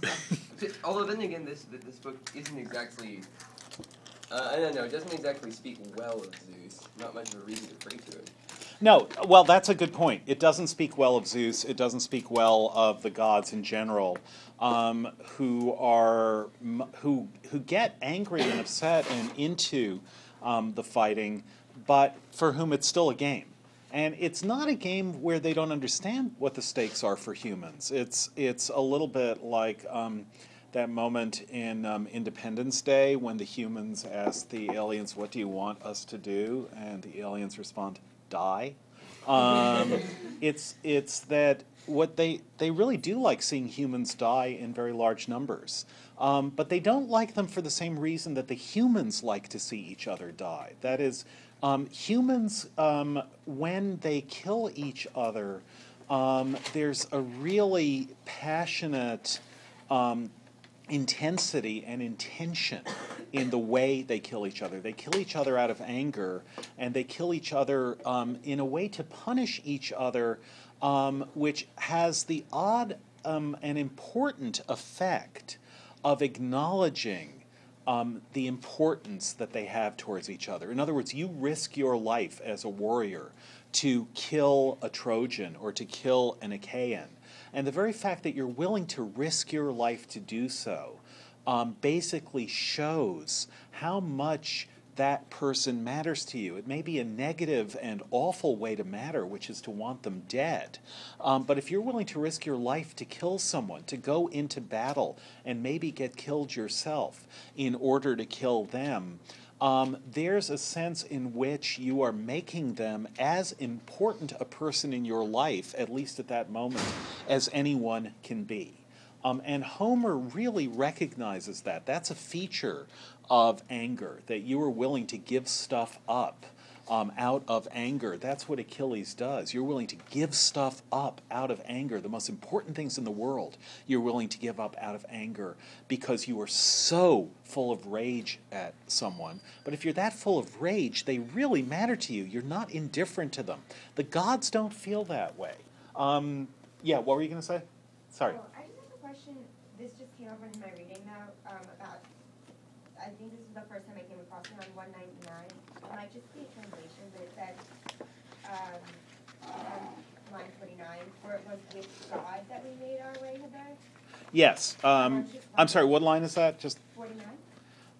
Although then again, this this book isn't exactly. Uh, I don't know. It doesn't exactly speak well of Zeus. Not much of a reason to pray to him. No, well, that's a good point. It doesn't speak well of Zeus. It doesn't speak well of the gods in general, um, who are who who get angry and upset and into um, the fighting, but for whom it's still a game. And it's not a game where they don't understand what the stakes are for humans. It's it's a little bit like. Um, that moment in um, Independence Day when the humans ask the aliens, What do you want us to do? And the aliens respond, Die. Um, it's, it's that what they, they really do like seeing humans die in very large numbers. Um, but they don't like them for the same reason that the humans like to see each other die. That is, um, humans, um, when they kill each other, um, there's a really passionate um, intensity and intention in the way they kill each other. They kill each other out of anger, and they kill each other um, in a way to punish each other, um, which has the odd and important effect of acknowledging um, the importance that they have towards each other. In other words, you risk your life as a warrior to kill a Trojan or to kill an Achaean. And the very fact that you're willing to risk your life to do so um, basically shows how much that person matters to you. It may be a negative and awful way to matter, which is to want them dead. Um, but if you're willing to risk your life to kill someone, to go into battle and maybe get killed yourself in order to kill them, um, there's a sense in which you are making them as important a person in your life, at least at that moment, as anyone can be. Um, and Homer really recognizes that. That's a feature of anger, that you are willing to give stuff up um, out of anger. That's what Achilles does. You're willing to give stuff up out of anger. The most important things in the world, you're willing to give up out of anger because you are so full of rage at someone. But if you're that full of rage, they really matter to you. You're not indifferent to them. The gods don't feel that way. Um, yeah, what were you going to say? Sorry. Oh, I just have a question. This just came up in my reading now um, about. I think this is the first time I came across it on 199 It might just be a translation, but it said, um, on line twenty-nine, where it was with God that we made our way hither, Yes. Um, I'm sorry, what line is that? Just, forty-nine?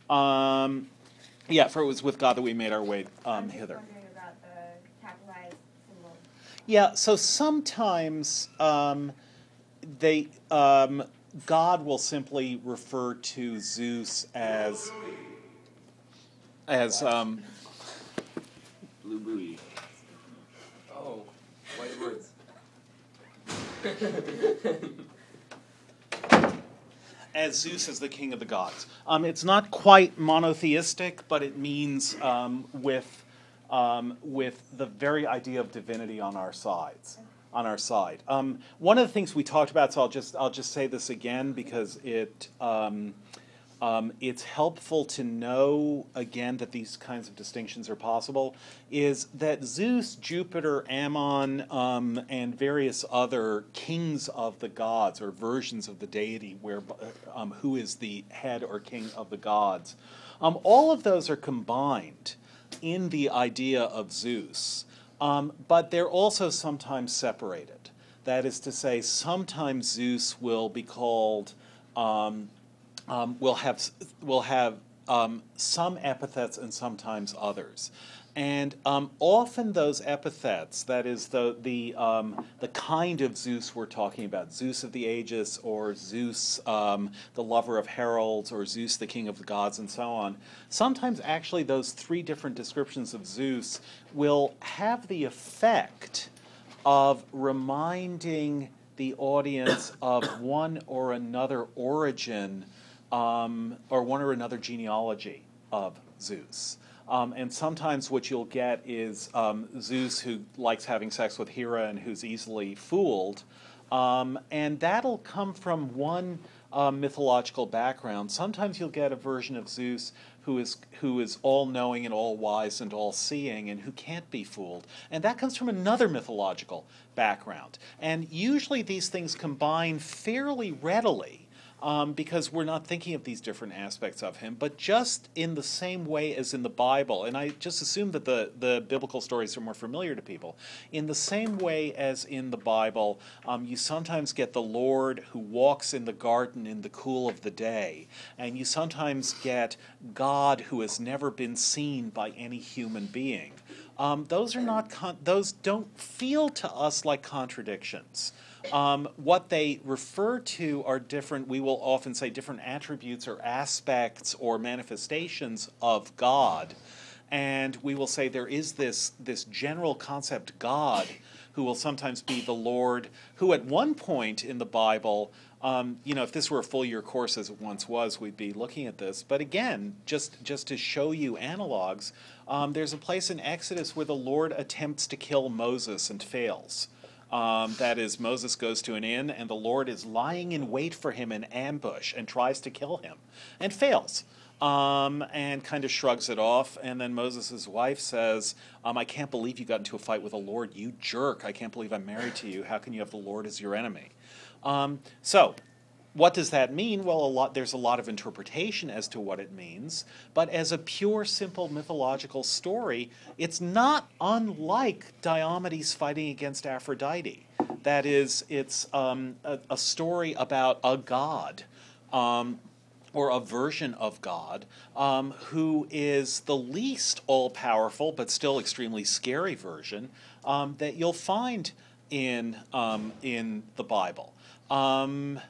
um, yeah, for it was with God that we made our way I'm um, just hither. wondering about the capitalized symbol. Yeah, so sometimes um, they um, God will simply refer to Zeus as as um, Blue buoy. Oh, white words. as Zeus as the king of the gods. Um, it's not quite monotheistic, but it means um, with um, with the very idea of divinity on our sides. On our side. Um, one of the things we talked about, so I'll just I'll just say this again because it um, um, it's helpful to know again that these kinds of distinctions are possible. Is that Zeus, Jupiter, Ammon, um, and various other kings of the gods or versions of the deity, where um, who is the head or king of the gods? Um, all of those are combined in the idea of Zeus, um, but they're also sometimes separated. That is to say, sometimes Zeus will be called um, um, will have will have um, some epithets and sometimes others. And um, often those epithets, that is the the um, the kind of Zeus we're talking about, Zeus of the Aegis, or Zeus, um, the lover of heralds, or Zeus, the king of the gods, and so on. Sometimes, actually, those three different descriptions of Zeus will have the effect of reminding the audience of one or another origin um, or one or another genealogy of Zeus. Um, and sometimes what you'll get is um, Zeus who likes having sex with Hera and who's easily fooled. Um, and that'll come from one uh, mythological background. Sometimes you'll get a version of Zeus who is who is all knowing and all wise and all seeing and who can't be fooled. And that comes from another mythological background. And usually these things combine fairly readily um, because we're not thinking of these different aspects of him, but just in the same way as in the Bible, and I just assume that the, the biblical stories are more familiar to people. In the same way as in the Bible, um, you sometimes get the Lord who walks in the garden in the cool of the day, and you sometimes get God who has never been seen by any human being. Um, those are not con- those don't feel to us like contradictions. Um, what they refer to are different, we will often say different attributes or aspects or manifestations of God. And we will say there is this, this general concept, God, who will sometimes be the Lord, who at one point in the Bible, um, you know, if this were a full year course as it once was, we'd be looking at this. But again, just, just to show you analogs, um, there's a place in Exodus where the Lord attempts to kill Moses and fails. Um, that is, Moses goes to an inn, and the Lord is lying in wait for him in ambush and tries to kill him and fails. Um, and kind of shrugs it off. And then Moses' wife says, um, I can't believe you got into a fight with the Lord, you jerk. I can't believe I'm married to you. How can you have the Lord as your enemy? Um, so, what does that mean? Well, a lot, there's a lot of interpretation as to what it means, but as a pure, simple mythological story, it's not unlike Diomedes fighting against Aphrodite. That is, it's um, a, a, story about a god. Um, or a version of God um, who is the least all powerful but still extremely scary version um, that you'll find in, um, in the Bible. Um,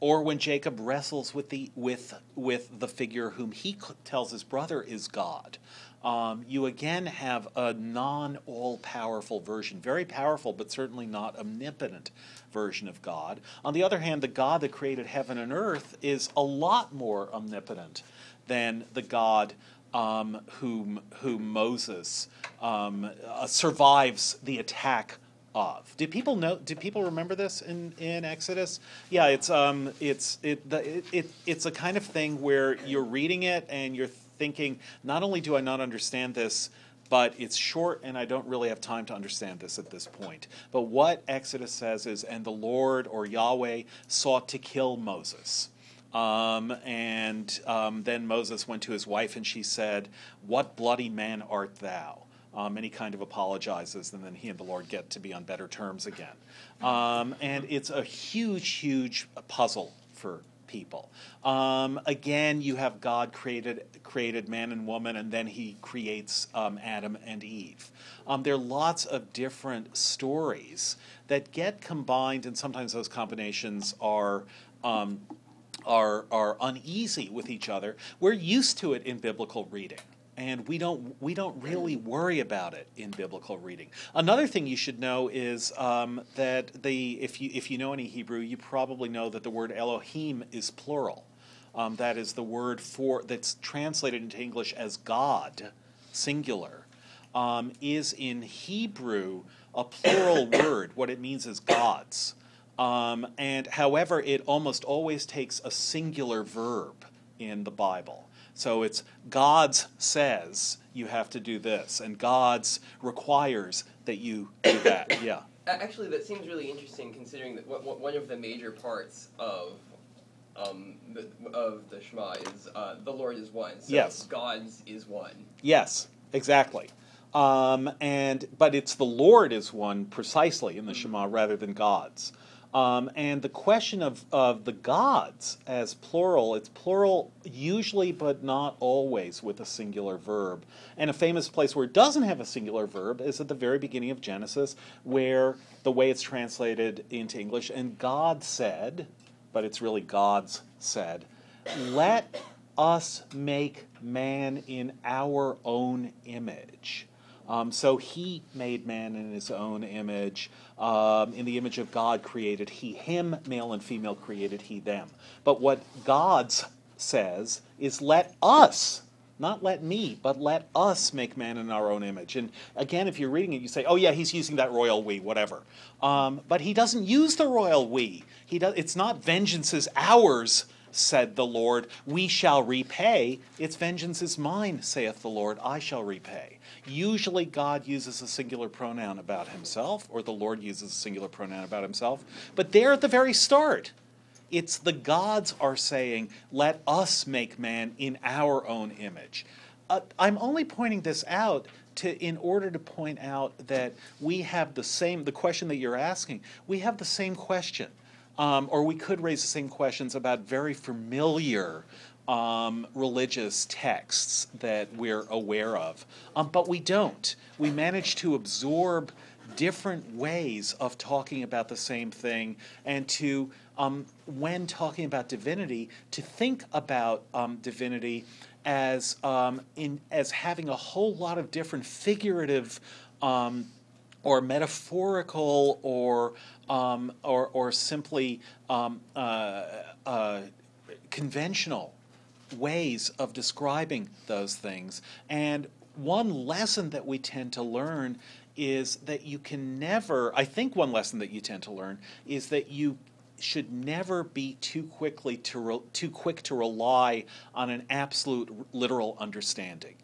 or when Jacob wrestles with the with with the figure whom he tells his brother is God. Um, you again have a non all powerful version, very powerful, but certainly not omnipotent version of God. On the other hand, the God that created heaven and earth is a lot more omnipotent than the God um, whom, whom Moses um, uh, survives the attack of. Do people know? Do people remember this in, in Exodus? Yeah, it's um, it's it, the, it, it it's a kind of thing where you're reading it and you're thinking, not only do I not understand this, but it's short and I don't really have time to understand this at this point. But what Exodus says is, and the Lord or Yahweh sought to kill Moses. Um, and um, then Moses went to his wife and she said, What bloody man art thou? Um, and he kind of apologizes, and then he and the Lord get to be on better terms again. Um, and it's a huge, huge puzzle for people. Um, again, you have God created created man and woman, and then He creates um, Adam and Eve. Um, there are lots of different stories that get combined, and sometimes those combinations are. Um, are, are uneasy with each other. We're used to it in biblical reading and we don't we don't really worry about it in biblical reading. Another thing you should know is um, that the if you if you know any Hebrew, you probably know that the word Elohim is plural. Um, that is the word for that's translated into English as God, singular, um, is in Hebrew a plural word. What it means is gods. Um, and however, it almost always takes a singular verb in the Bible. So it's God's says you have to do this, and God's requires that you do that. Yeah. Actually, that seems really interesting, considering that one of the major parts of um, the, of the Shema is uh, the Lord is one. So yes. God's is one. Yes, exactly. Um, and but it's the Lord is one precisely in the Shema rather than God's. Um, and the question of, of the gods as plural, it's plural usually, but not always, with a singular verb. And a famous place where it doesn't have a singular verb is at the very beginning of Genesis, where the way it's translated into English, and God said, but it's really God's said, let us make man in our own image. Um, so he made man in his own image. Um, in the image of God created he him, male and female created he them. But what God says is let us, not let me, but let us make man in our own image. And again, if you're reading it, you say, oh yeah, he's using that royal we, whatever. Um, but he doesn't use the royal we. He does, it's not vengeance is ours said the Lord, we shall repay. Its vengeance is mine, saith the Lord, I shall repay. Usually, God uses a singular pronoun about himself, or the Lord uses a singular pronoun about himself. But there at the very start, It's the gods are saying, let us make man in our own image. Uh, I'm only pointing this out to, in order to point out that we have the same, the question that you're asking, we have the same question. Um, or we could raise the same questions about very familiar um, religious texts that we're aware of. Um, but we don't. We manage to absorb different ways of talking about the same thing and to, um, when talking about divinity, to think about um, divinity as, um, in, as having a whole lot of different figurative um, or metaphorical or, um, or, or simply um, uh, uh, conventional ways of describing those things. And one lesson that we tend to learn is that you can never, I think one lesson that you tend to learn is that you should never be too quickly to re, too quick to rely on an absolute literal understanding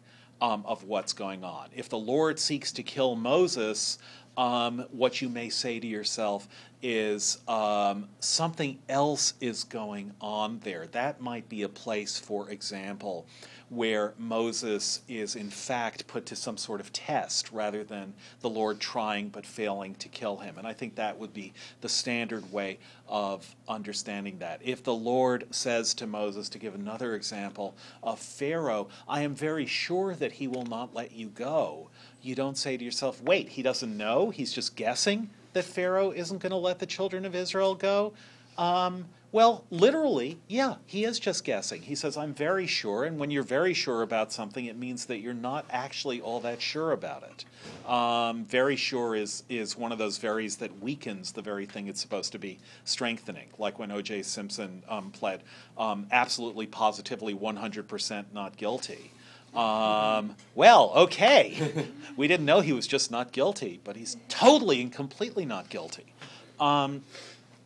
um, of what's going on. If the Lord seeks to kill Moses, um, what you may say to yourself is um, something else is going on there. That might be a place, for example, where Moses is in fact put to some sort of test rather than the Lord trying but failing to kill him. And I think that would be the standard way of understanding that. If the Lord says to Moses, to give another example of Pharaoh, I am very sure that he will not let you go, you don't say to yourself, wait, he doesn't know, he's just guessing that Pharaoh isn't going to let the children of Israel go? Um, well, literally, yeah, he is just guessing. He says, I'm very sure, and when you're very sure about something, it means that you're not actually all that sure about it. Um, very sure is, is one of those veries that weakens the very thing it's supposed to be strengthening, like when O.J. Simpson um, pled um, absolutely, positively, 100% not guilty. Um, well, okay. we didn't know he was just not guilty, but he's totally and completely not guilty. Um,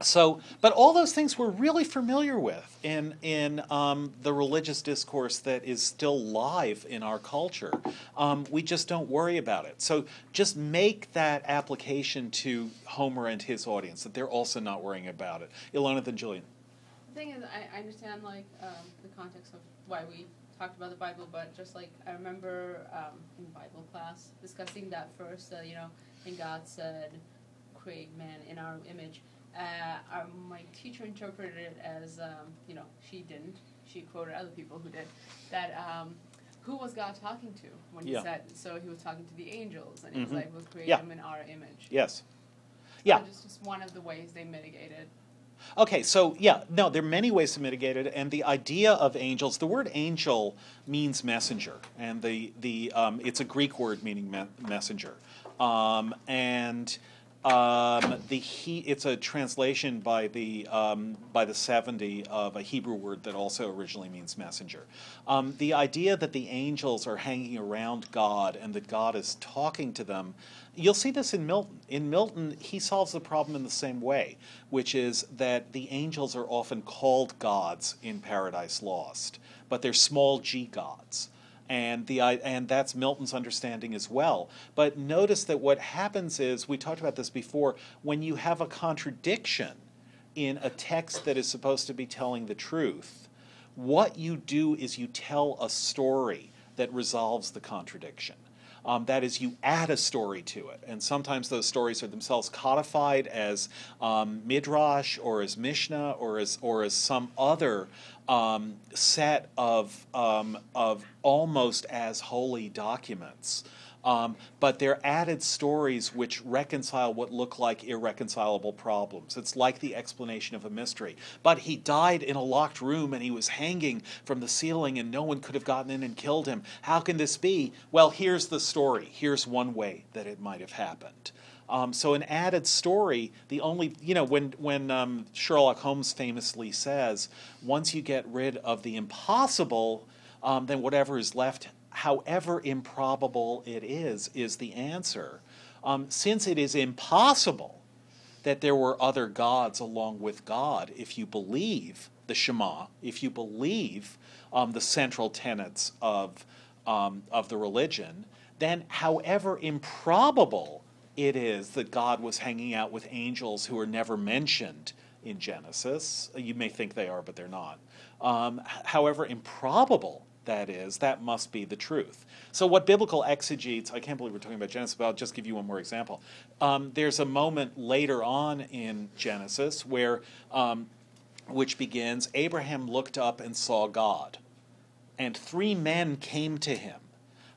so, but all those things we're really familiar with in in um, the religious discourse that is still live in our culture. Um, we just don't worry about it. So, just make that application to Homer and his audience that they're also not worrying about it. Ilona, then Julian. The thing is, I, I understand like um, the context of why we talked about the Bible, but just like I remember um, in Bible class discussing that first, uh, you know, and God said, "Create man in our image." Uh, our, my teacher interpreted it as, um, you know, she didn't. She quoted other people who did. That um, who was God talking to when he Yeah. said? So he was talking to the angels, and he Mhm. was like, "We'll create Yeah. them in our image." Yes. Yeah. So just, just one of the ways they mitigated. Okay, so yeah, no, there are many ways to mitigate it, and the idea of angels, the word angel means messenger, and the the um, it's a Greek word meaning me- messenger, um, and um, the he it's a translation by the um, by the seventy of a Hebrew word that also originally means messenger. Um, the idea that the angels are hanging around God and that God is talking to them You'll see this in Milton. In Milton, he solves the problem in the same way, which is that the angels are often called gods in Paradise Lost, but they're small g gods. And, the, and that's Milton's understanding as well. But notice that what happens is, we talked about this before, when you have a contradiction in a text that is supposed to be telling the truth, what you do is you tell a story that resolves the contradiction. Um, that is, you add a story to it. And sometimes those stories are themselves codified as um, midrash or as mishnah or as, or as some other um, set of, um, of almost as holy documents. Um, but they're added stories which reconcile what look like irreconcilable problems. It's like the explanation of a mystery. But he died in a locked room and he was hanging from the ceiling and no one could have gotten in and killed him. How can this be? Well, here's the story. Here's one way that it might have happened. Um, so an added story, the only you know when when um, Sherlock Holmes famously says, once you get rid of the impossible, um, then whatever is left however improbable it is, is the answer. Um, since it is impossible that there were other gods along with God, if you believe the Shema, if you believe um, the central tenets of, um, of the religion, then however improbable it is that God was hanging out with angels who are never mentioned in Genesis. You may think they are, but they're not. Um, however improbable that is, that must be the truth. So, what biblical exegetes, I can't believe we're talking about Genesis, but I'll just give you one more example. Um, there's a moment later on in Genesis where, um, which begins, Abraham looked up and saw God, and three men came to him.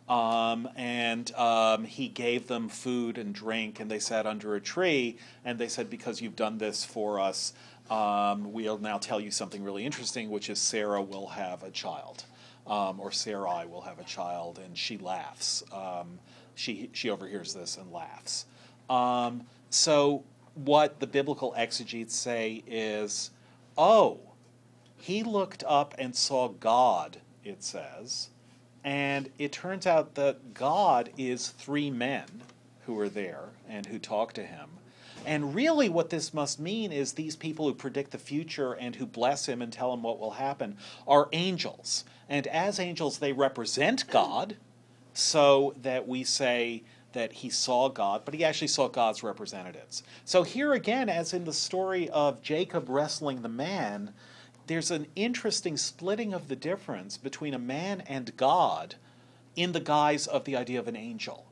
Um, and um, he gave them food and drink, and they sat under a tree. And they said, Because you've done this for us, um, we'll now tell you something really interesting, which is Sarah will have a child, um, or Sarai will have a child. And she laughs. Um, she, she overhears this and laughs. Um, so, what the biblical exegetes say is, Oh, he looked up and saw God, it says. And it turns out that God is three men who are there and who talk to him. And really, what this must mean is these people who predict the future and who bless him and tell him what will happen are angels. And as angels, they represent God, so that we say that he saw God, but he actually saw God's representatives. So, here again, as in the story of Jacob wrestling the man, there's an interesting splitting of the difference between a man and God in the guise of the idea of an angel.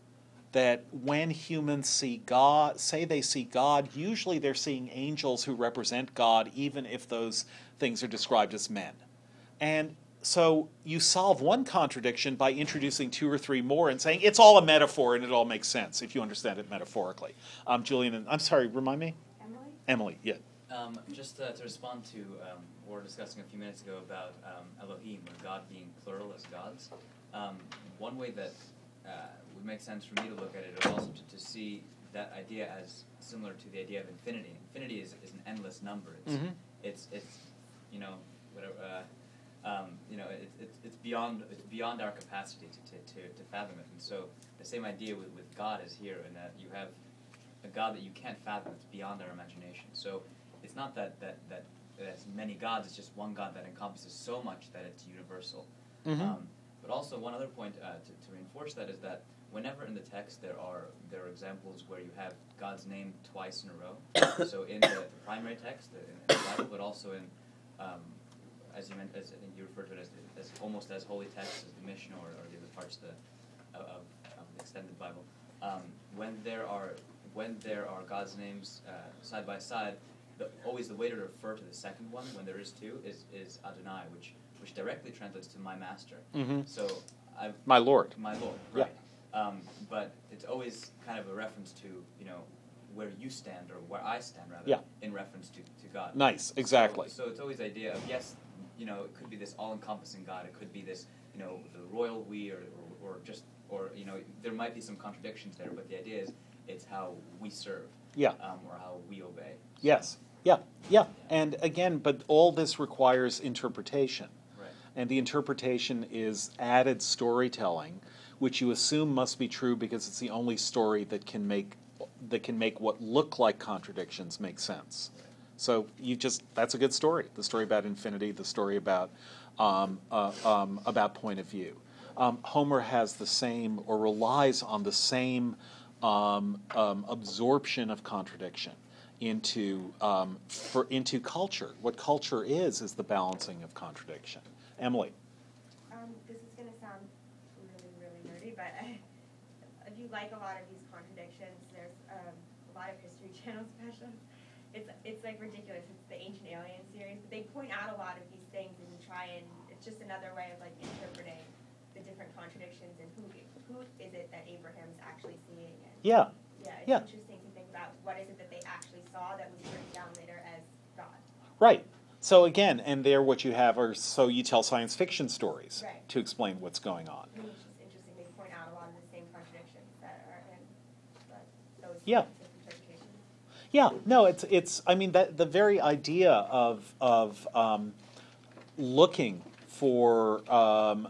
That when humans see God, say they see God, usually they're seeing angels who represent God, even if those things are described as men. And so you solve one contradiction by introducing two or three more and saying it's all a metaphor and it all makes sense if you understand it metaphorically. Um, Julian, and, I'm sorry, remind me? Emily? Emily, yeah. Um, just uh, to respond to um, what we were discussing a few minutes ago about um, Elohim, or God being plural as gods, um, one way that uh, would make sense for me to look at it also to, to see that idea as similar to the idea of infinity. Infinity is, is an endless number. It's, Mhm. it's, it's you know, whatever. Uh, um, you know, it, it, it's beyond it's beyond our capacity to, to, to, to fathom it. And so the same idea with, with God is here, in that you have a God that you can't fathom. It's beyond our imagination. So it's not that that that there's many gods. It's just one God that encompasses so much that it's universal. Mhm. Um, but also one other point uh, to, to reinforce that is that whenever in the text there are there are examples where you have God's name twice in a row. so in the, the primary text in, in the Bible, but also in um, as you meant, as I think you referred to it as, as almost as holy text as the Mishnah or, or the other parts of the of, of the extended Bible. Um, when there are when there are God's names uh, side by side, the, always the way to refer to the second one when there is two is, is Adonai, which which directly translates to my master. Mhm. So I've My Lord. my Lord, Yeah. Um, but it's always kind of a reference to you know where you stand or where I stand rather Yeah. in reference to, to God. Nice, exactly. So, so it's always the idea of yes, you know, it could be this all-encompassing God. It could be this, you know, the royal we, or, or, or just, or you know, there might be some contradictions there. But the idea is, it's how we serve, Yeah. um, or how we obey. So- Yes. Yeah. Yeah. And again, but all this requires interpretation. Right. And the interpretation is added storytelling, which you assume must be true because it's the only story that can make that can make what look like contradictions make sense. So you just that's a good story. The story about infinity, the story about um, uh, um, about point of view. Um, Homer has the same or relies on the same um, um, absorption of contradiction into um, for into culture. What culture is is the balancing of contradiction. Emily. Um, this is gonna sound really, really nerdy, but if you like a lot of these contradictions, there's um, a lot of History Channel specials. It's it's like ridiculous. It's the Ancient Alien series, but they point out a lot of these things and try and it's just another way of like interpreting the different contradictions and who who is it that Abraham's actually seeing and Yeah. yeah, it's Yeah. interesting to think about what is it that they actually saw that was written down later as God. Right. So again, and there what you have are so you tell science fiction stories Right. to explain what's going on. I mean, it's just interesting, they point out a lot of the same contradictions that are in but those Yeah. Yeah, no, it's it's. I mean, that the very idea of of um, looking for. Um,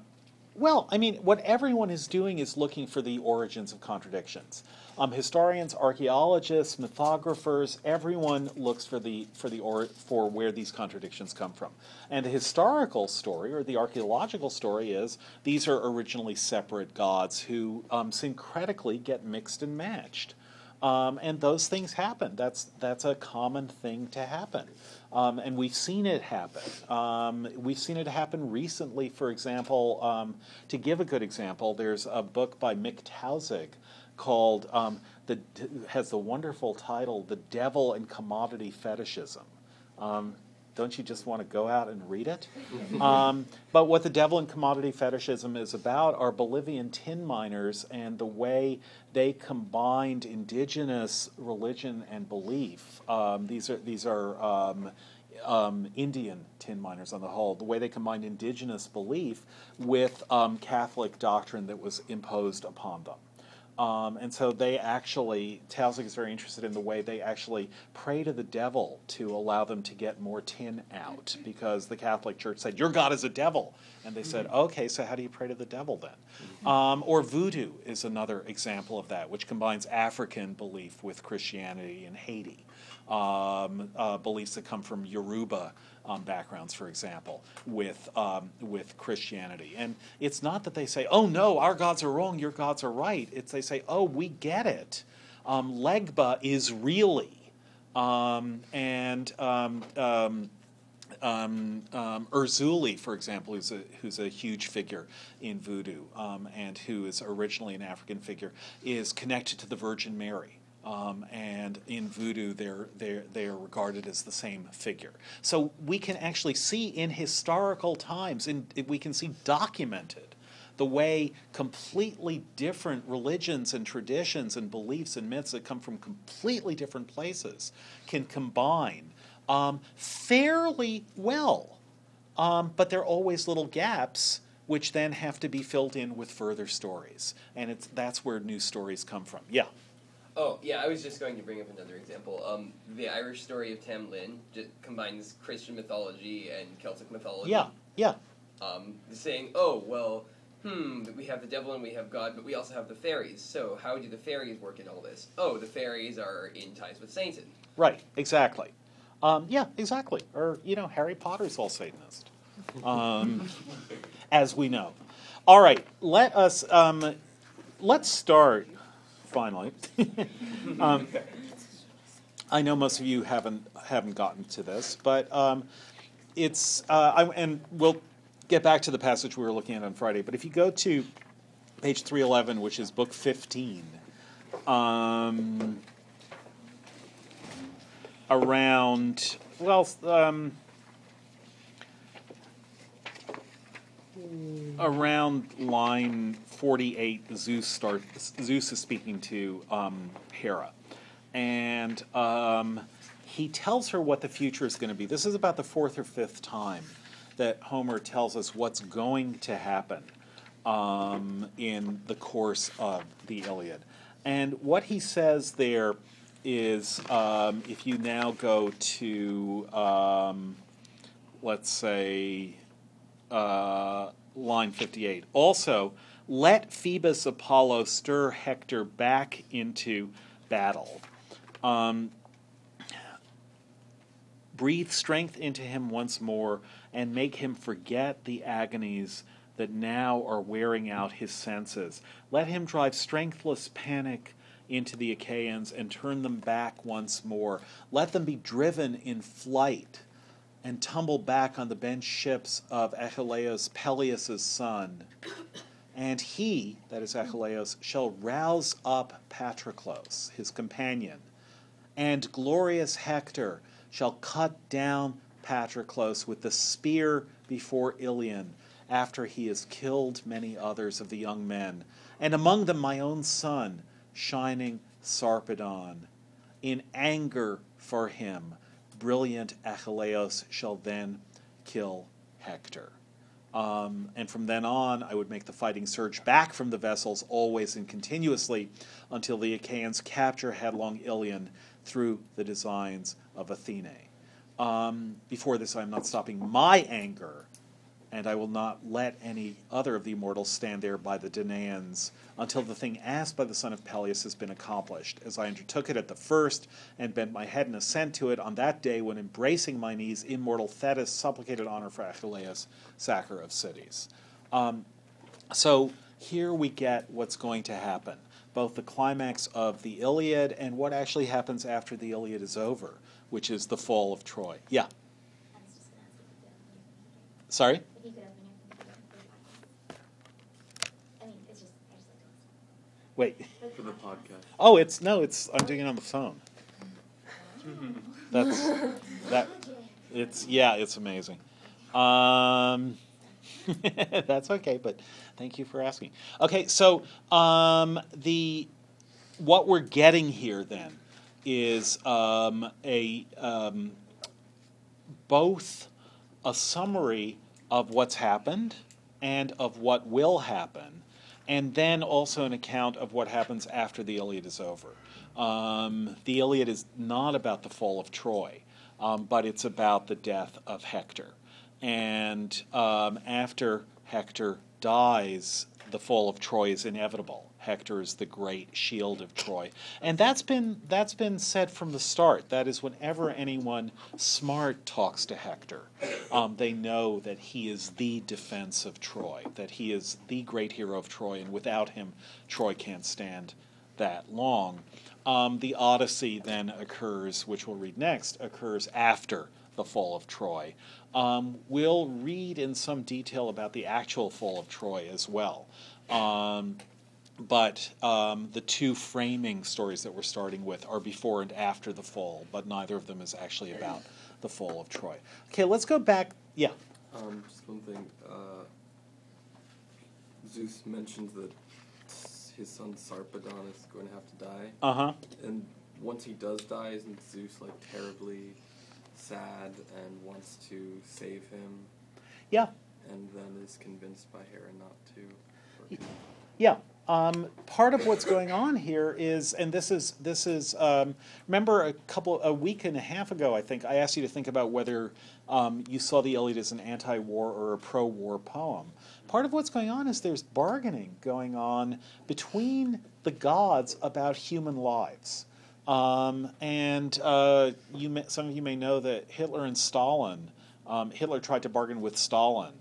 well, I mean, what everyone is doing is looking for the origins of contradictions. Um, historians, archaeologists, mythographers, everyone looks for the for the or, for where these contradictions come from. And the historical story or the archaeological story is these are originally separate gods who um, syncretically get mixed and matched. Um, and those things happen. That's that's a common thing to happen, um, and we've seen it happen. Um, we've seen it happen recently. For example, um, to give a good example, there's a book by Mick Taussig called um, the has the wonderful title "The Devil and Commodity Fetishism." Don't you just want to go out and read it? um, but what the devil and commodity fetishism is about are Bolivian tin miners and the way they combined indigenous religion and belief. Um, these are these are um, um, Indian tin miners on the whole. The way they combined indigenous belief with um, Catholic doctrine that was imposed upon them. Um, and so they actually, Taussig is very interested in the way they actually pray to the devil to allow them to get more tin out because the Catholic Church said, Your God is a devil. And they said, Okay, so how do you pray to the devil then? Um, or voodoo is another example of that, which combines African belief with Christianity in Haiti. Um, uh, beliefs that come from Yoruba um, backgrounds, for example, with um, with Christianity. And it's not that they say, "Oh no, our gods are wrong, your gods are right." It's they say, "Oh, we get it. Um, Legba is really." Um, and um, um, um, um, Erzulie, for example, who's a, who's a huge figure in voodoo um, and who is originally an African figure, is connected to the Virgin Mary. Um, and in voodoo, they're, they're, they're regarded as the same figure. So we can actually see in historical times, in, we can see documented the way completely different religions and traditions and beliefs and myths that come from completely different places can combine um, fairly well. Um, but there are always little gaps which then have to be filled in with further stories. And it's, that's where new stories come from. Yeah. Oh, yeah, I was just going to bring up another example. Um, the Irish story of Tam Lin combines Christian mythology and Celtic mythology. Yeah, yeah. Um, saying, oh, well, hmm, we have the devil and we have God, but we also have the fairies. So how do the fairies work in all this? Oh, the fairies are in ties with Satan. Right, exactly. Um, yeah, exactly. Or, you know, Harry Potter's all Satanist, um, as we know. All right, let us, um, let's start, finally. um, I know most of you haven't, haven't gotten to this, but um, it's, uh, I, and we'll get back to the passage we were looking at on Friday, but if you go to page 311, which is book 15, um, around well around line 48 zeus starts zeus is speaking to um, hera. And um, he tells her what the future is going to be. This is about the fourth or fifth time that homer tells us what's going to happen um, in the course of the iliad. And what he says there is um, if you now go to, um, let's say, uh, line 58. Also, let Phoebus Apollo stir Hector back into battle. Um, breathe strength into him once more and make him forget the agonies that now are wearing out his senses. Let him drive strengthless panic into the Achaeans and turn them back once more. Let them be driven in flight and tumble back on the bent ships of Achilleus, Peleus' son. And he, that is Achilleus, shall rouse up Patroclus, his companion, and glorious Hector shall cut down Patroclus with the spear before Ilion, after he has killed many others of the young men, and among them my own son, shining Sarpedon. In anger for him, brilliant Achilleus shall then kill Hector. Um, and from then on, I would make the fighting surge back from the vessels always and continuously until the Achaeans capture headlong Ilion through the designs of Athene. Um, before this, I am not stopping my anger, and I will not let any other of the immortals stand there by the Danaans until the thing asked by the son of Peleus has been accomplished, as I undertook it at the first, and bent my head in assent to it on that day when, embracing my knees, immortal Thetis supplicated honor for Achilles, sacker of cities. Um, so here we get what's going to happen. both the climax of the Iliad and what actually happens after the Iliad is over, which is the fall of Troy. Yeah. I was just gonna ask if you could open it. Sorry? If you could open it, for the- for the podcast. I mean, it's just, I just like to Wait. For the podcast. Oh, it's no, it's I'm doing it on the phone. That's that. It's yeah, it's amazing. Um, that's okay, but thank you for asking. Okay, so um, the what we're getting here then is um, a um, both a summary of what's happened and of what will happen, and then also an account of what happens after the Iliad is over. Um, the Iliad is not about the fall of Troy, um, but it's about the death of Hector. And um, after Hector dies, the fall of Troy is inevitable. Hector is the great shield of Troy, and that's been that's been said from the start. That is, whenever anyone smart talks to Hector, um, they know that he is the defense of Troy, that he is the great hero of Troy, and without him, Troy can't stand that long. Um, the Odyssey then occurs, which we'll read next, occurs after the fall of Troy. Um, we'll read in some detail about the actual fall of Troy as well. Um, but um, the two framing stories that we're starting with are before and after the fall, but neither of them is actually about the fall of Troy. Okay, let's go back. Yeah. Um, just one thing. Uh, Zeus mentions that his son Sarpedon is going to have to die, Uh huh. and once he does die, isn't Zeus like terribly sad and wants to save him, Yeah. and then is convinced by Hera not to? Yeah. Um, part of what's going on here is, and this is this is. Um, remember a couple a week and a half ago, I think I asked you to think about whether um, you saw the Iliad as an anti-war or a pro-war poem. Part of what's going on is there's bargaining going on between the gods about human lives. Um, and uh, you may, some of you may know that Hitler and Stalin, um, Hitler tried to bargain with Stalin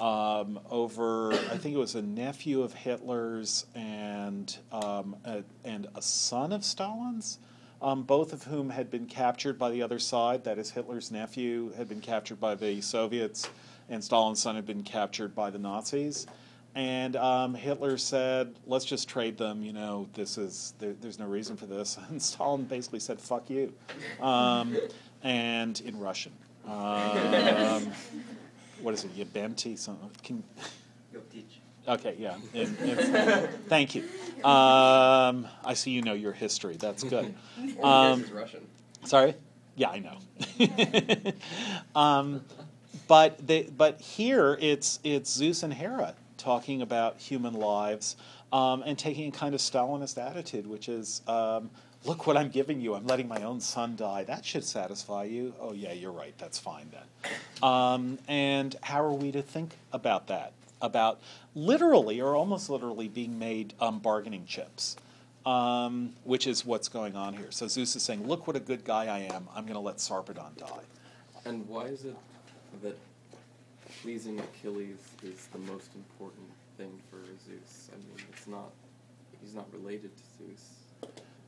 um, over, I think it was a nephew of Hitler's and um, a, and a son of Stalin's, um, both of whom had been captured by the other side. That is, Hitler's nephew had been captured by the Soviets, and Stalin's son had been captured by the Nazis. And um, Hitler said, "Let's just trade them. You know, this is there, there's no reason for this." And Stalin basically said, "Fuck you," um, and in Russian. Um, what is it? Yabemti? Something? Can, okay, yeah. In, in, thank you. Um, I see you know your history. That's good. Um, is Russian. Sorry? Yeah, I know. um, but they, but here it's it's Zeus and Hera talking about human lives um, and taking a kind of Stalinist attitude, which is. Um, Look what I'm giving you. I'm letting my own son die. That should satisfy you. Oh, yeah, you're right. That's fine then. Um, and how are we to think about that? About literally or almost literally being made um, bargaining chips um, which is what's going on here. So Zeus is saying, "Look what a good guy I am. I'm going to let Sarpedon die." And why is it that pleasing Achilles is the most important thing for Zeus? I mean, it's not. He's not related to Zeus.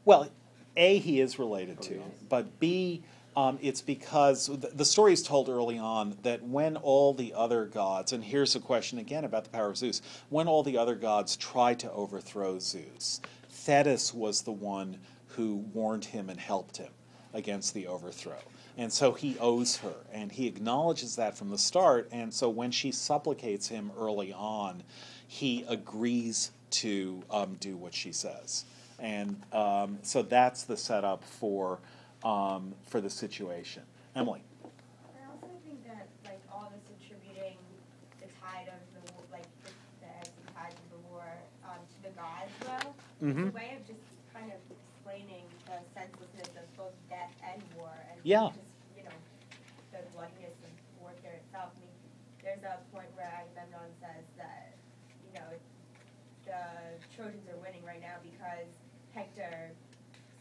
Well, a he is related to, Oh, yes. but b um, it's because the, the story is told early on that when all the other gods, and here's a question again about the power of Zeus, when all the other gods tried to overthrow Zeus, Thetis was the one who warned him and helped him against the overthrow. And so he owes her, and he acknowledges that from the start. And so when she supplicates him early on, he agrees to um, do what she says. And um, so that's the setup for um, for the situation. Emily. I also think that like all this attributing the tide of the like the, the tides of the war um, to the gods, though, is Mhm. a way of just kind of explaining the senselessness of both death and war, and Yeah. just you know the bloodiness of warfare itself. I mean, there's a point where Agamemnon says that you know the Trojans are winning right now because Hector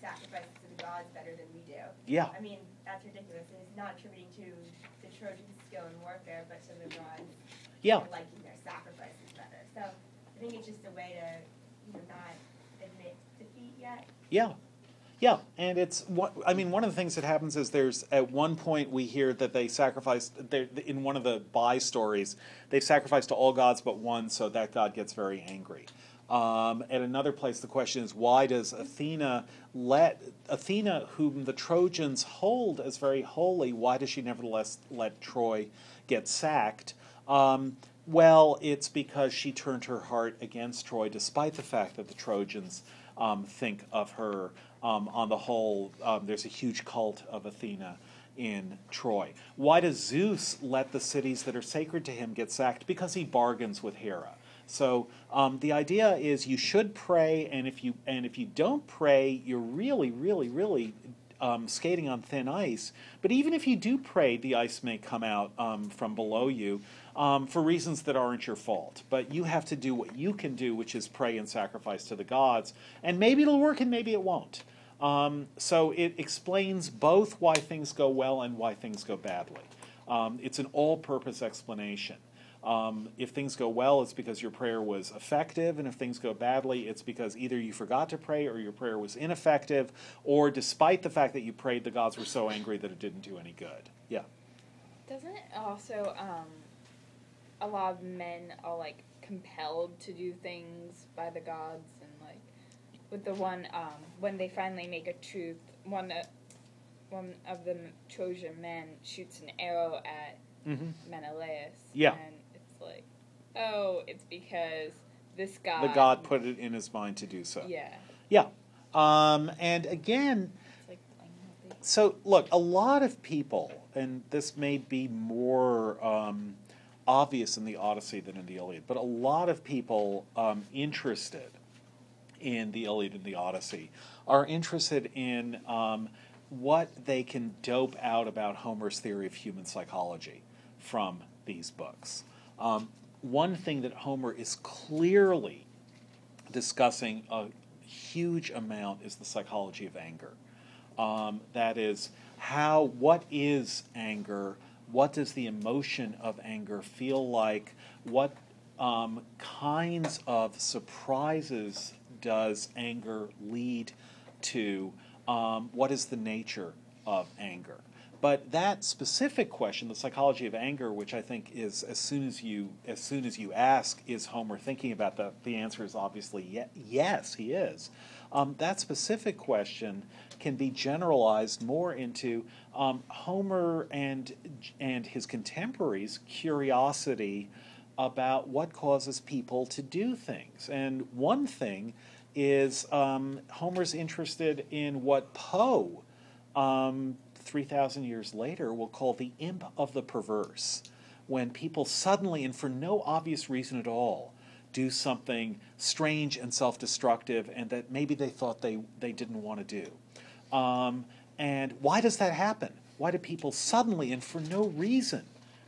sacrifices to the gods better than we do. Yeah. I mean, that's ridiculous. And it's not attributing to the Trojans' skill in warfare, but to the gods Yeah. liking their sacrifices better. So I think it's just a way to, you know, not admit defeat yet. Yeah, yeah, and it's what I mean. One of the things that happens is there's at one point we hear that they sacrificed in one of the buy stories they've sacrificed to all gods but one, so that god gets very angry. Um, at another place, the question is why does Athena let Athena, whom the Trojans hold as very holy, why does she nevertheless let Troy get sacked? Um, well, it's because she turned her heart against Troy, despite the fact that the Trojans um, think of her. Um, on the whole, um, there's a huge cult of Athena in Troy. Why does Zeus let the cities that are sacred to him get sacked? Because he bargains with Hera. So um, the idea is you should pray, and if you and if you don't pray, you're really, really, really um, skating on thin ice. But even if you do pray, the ice may come out um, from below you um, for reasons that aren't your fault. But you have to do what you can do, which is pray and sacrifice to the gods. And maybe it'll work, and maybe it won't. Um, so it explains both why things go well and why things go badly. Um, it's an all-purpose explanation. Um, if things go well, it's because your prayer was effective, and if things go badly, it's because either you forgot to pray or your prayer was ineffective, or despite the fact that you prayed, the gods were so angry that it didn't do any good. Yeah. Doesn't it also um, a lot of men are like compelled to do things by the gods and like with the one um, when they finally make a truth one uh, one of the Trojan men shoots an arrow at Mm-hmm. Menelaus Yeah. and it's like oh it's because this god The god put it in his mind to do so. yeah Yeah. Um, and again, like playing with it. So, look, a lot of people, and this may be more um, obvious in the Odyssey than in the Iliad, but a lot of people um, interested in the Iliad and the Odyssey are interested in um, what they can dope out about Homer's theory of human psychology from these books. Um, one thing that Homer is clearly discussing a huge amount is the psychology of anger. Um, that is, how what is anger? What does the emotion of anger feel like? What um, kinds of surprises does anger lead to? Um, what is the nature of anger? But that specific question, the psychology of anger, which I think is as soon as you as soon as you ask, is Homer thinking about that? The answer is obviously ye- yes, he is. Um, that specific question can be generalized more into um, Homer and and his contemporaries' curiosity about what causes people to do things. And one thing is um, Homer's interested in what Poe um, 3,000 years later, will call the imp of the perverse. When people suddenly, and for no obvious reason at all, do something strange and self destructive and that maybe they thought they, they didn't want to do. Um, and why does that happen? Why do people suddenly, and for no reason,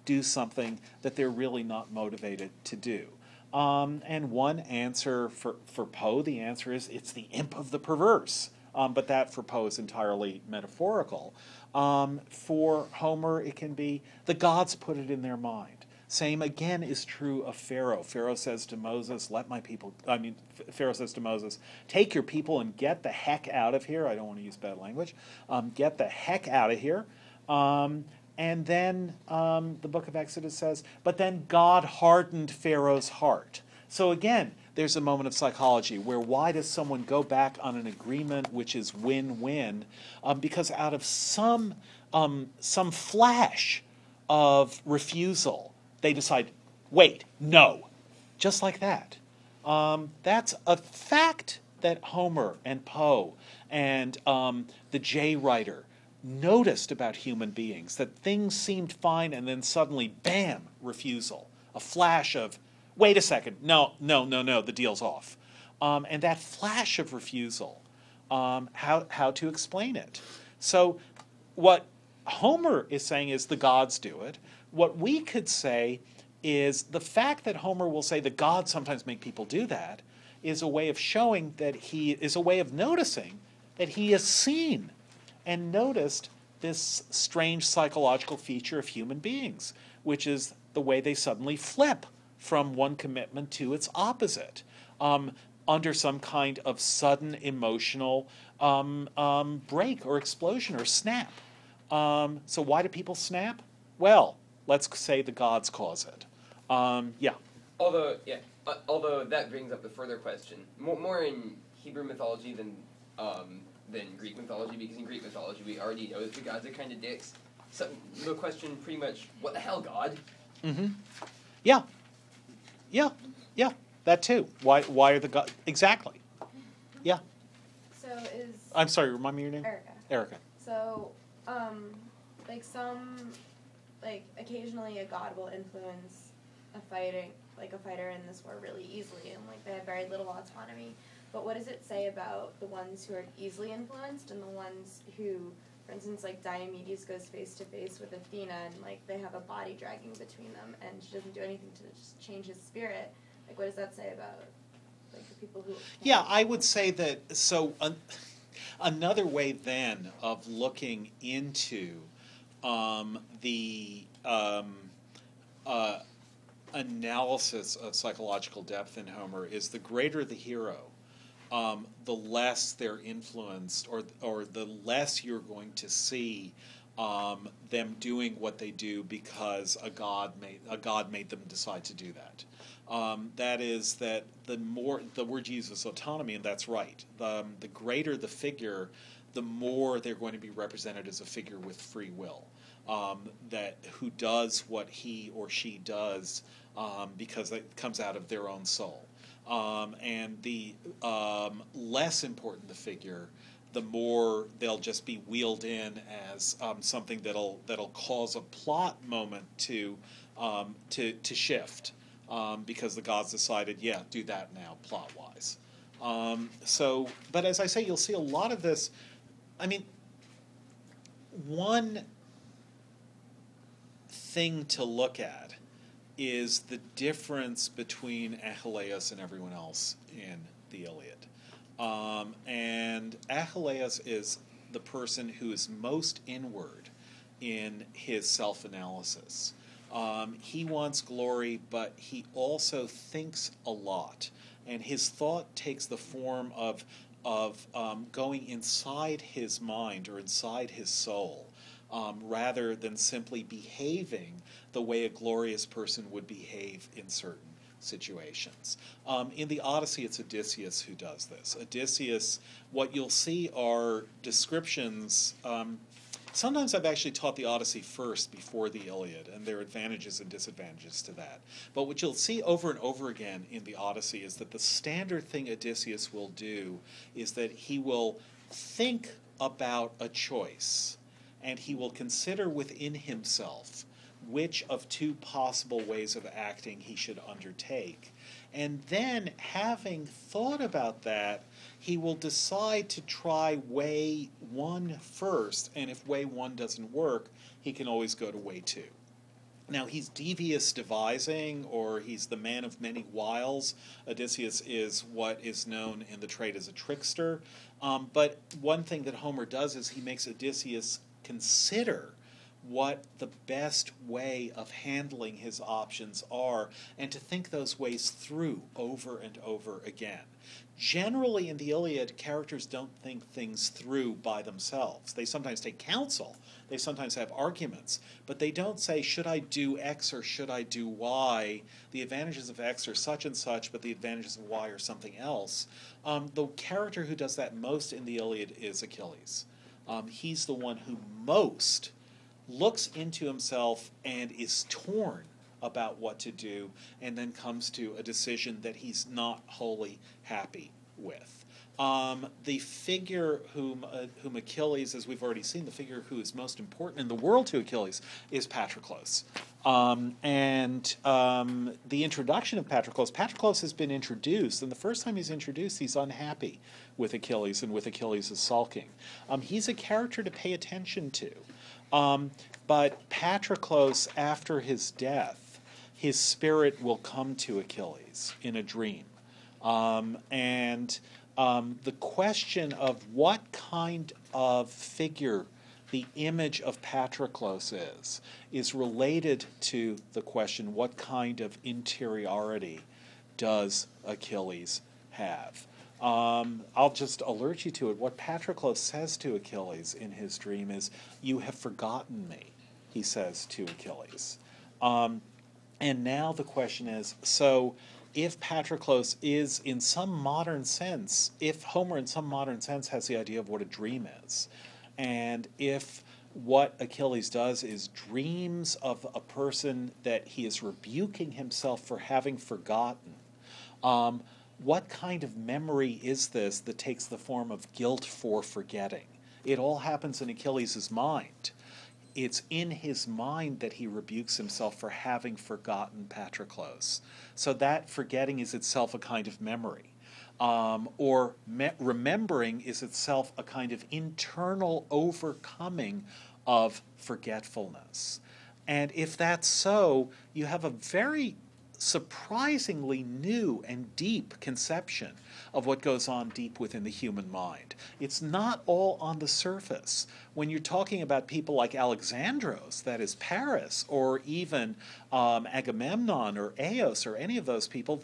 do something that they're really not motivated to do? Um, and one answer for, for Poe, the answer is it's the imp of the perverse. Um, but that for Poe is entirely metaphorical. Um, for Homer, it can be the gods put it in their mind. Same again is true of Pharaoh. Pharaoh says to Moses, "Let my people." I mean, Pharaoh says to Moses, "Take your people and get the heck out of here." I don't want to use bad language. Um, get the heck out of here. Um, and then um, the book of Exodus says, "But then God hardened Pharaoh's heart." So again, there's a moment of psychology where why does someone go back on an agreement which is win-win? Um, because out of some um, some flash of refusal, they decide, wait, no, just like that. Um, that's a fact that Homer and Poe and um, the J writer noticed about human beings that things seemed fine and then suddenly, bam, refusal. A flash of, wait a second, no, no, no, no, the deal's off. Um, and that flash of refusal, um, how, how to explain it. So, what Homer is saying is the gods do it. What we could say is the fact that Homer will say the gods sometimes make people do that is a way of showing that he is a way of noticing that he has seen and noticed this strange psychological feature of human beings, which is the way they suddenly flip from one commitment to its opposite. Um, under some kind of sudden emotional um, um, break or explosion or snap. Um, so why do people snap? Well, let's say the gods cause it. Um, yeah. Although, yeah, uh, although that brings up the further question, more, more in Hebrew mythology than um, than Greek mythology, because in Greek mythology we already know that the gods are kind of dicks. So the question, pretty much, what the hell, God? Mm-hmm. Yeah. Yeah. Yeah. That too. Why? Why are the gods exactly? Yeah. So is I'm sorry. Remind me your name. Erica. Erica. So, um, like some, like occasionally a god will influence a fighting, like a fighter in this war really easily, and like they have very little autonomy. But what does it say about the ones who are easily influenced and the ones who, for instance, like Diomedes goes face to face with Athena and like they have a body dragging between them and she doesn't do anything to just change his spirit. Like, what does that say about like the people who? Yeah, I would say that. So, an, another way then of looking into um, the um, uh, analysis of psychological depth in Homer is the greater the hero, um, the less they're influenced, or or the less you're going to see um, them doing what they do because a god made a god made them decide to do that. Um, that is that the more the word uses autonomy, and that's right. The, um, the greater the figure, the more they're going to be represented as a figure with free will. Um, that who does what he or she does um, because it comes out of their own soul. Um, and the um, less important the figure, the more they'll just be wheeled in as um, something that'll that'll cause a plot moment to um, to to shift because the gods decided, yeah, do that now, plot wise. So, but as I say, you'll see a lot of this. I mean, one thing to look at is the difference between Achilles and everyone else in the Iliad. Um, and Achilles is the person who is most inward in his self analysis. Um, he wants glory, but he also thinks a lot. And his thought takes the form of, of um, going inside his mind or inside his soul um, rather than simply behaving the way a glorious person would behave in certain situations. Um, in the Odyssey, it's Odysseus who does this. Odysseus, what you'll see are descriptions. Um, sometimes I've actually taught the Odyssey first before the Iliad, and there are advantages and disadvantages to that. But what you'll see over and over again in the Odyssey is that the standard thing Odysseus will do is that he will think about a choice and he will consider within himself which of two possible ways of acting he should undertake. And then, having thought about that, he will decide to try way one first, and if way one doesn't work, he can always go to way two. Now, he's devious devising, or he's the man of many wiles. Odysseus is what is known in the trade as a trickster. Um, but one thing that Homer does is he makes Odysseus consider what the best way of handling his options are and to think those ways through over and over again. Generally, in the Iliad, characters don't think things through by themselves. They sometimes take counsel, they sometimes have arguments, but they don't say, should I do X or should I do Y? The advantages of X are such and such, but the advantages of Y are something else. Um, the character who does that most in the Iliad is Achilles. Um, he's the one who most looks into himself and is torn about what to do, and then comes to a decision that he's not wholly happy with. Um, the figure whom, uh, whom Achilles, as we've already seen, the figure who is most important in the world to Achilles is Patroclus. Um, and um, the introduction of Patroclus, Patroclus has been introduced, and the first time he's introduced, he's unhappy with Achilles and with Achilles' sulking. Um, he's a character to pay attention to. Um, but Patroclus, after his death, his spirit will come to Achilles in a dream. Um, and um, the question of what kind of figure the image of Patroclus is, is related to the question what kind of interiority does Achilles have. Um, I'll just alert you to it. What Patroclus says to Achilles in his dream is, You have forgotten me, he says to Achilles. Um, and now the question is so if Patroclus is, in some modern sense, if Homer, in some modern sense, has the idea of what a dream is, and if what Achilles does is dreams of a person that he is rebuking himself for having forgotten, um, what kind of memory is this that takes the form of guilt for forgetting? It all happens in Achilles' mind. It's in his mind that he rebukes himself for having forgotten Patroclus. So that forgetting is itself a kind of memory. Um, or me- remembering is itself a kind of internal overcoming of forgetfulness. And if that's so, you have a very surprisingly new and deep conception of what goes on deep within the human mind. It's not all on the surface. When you're talking about people like Alexandros, that is Paris, or even um, Agamemnon or Eos or any of those people,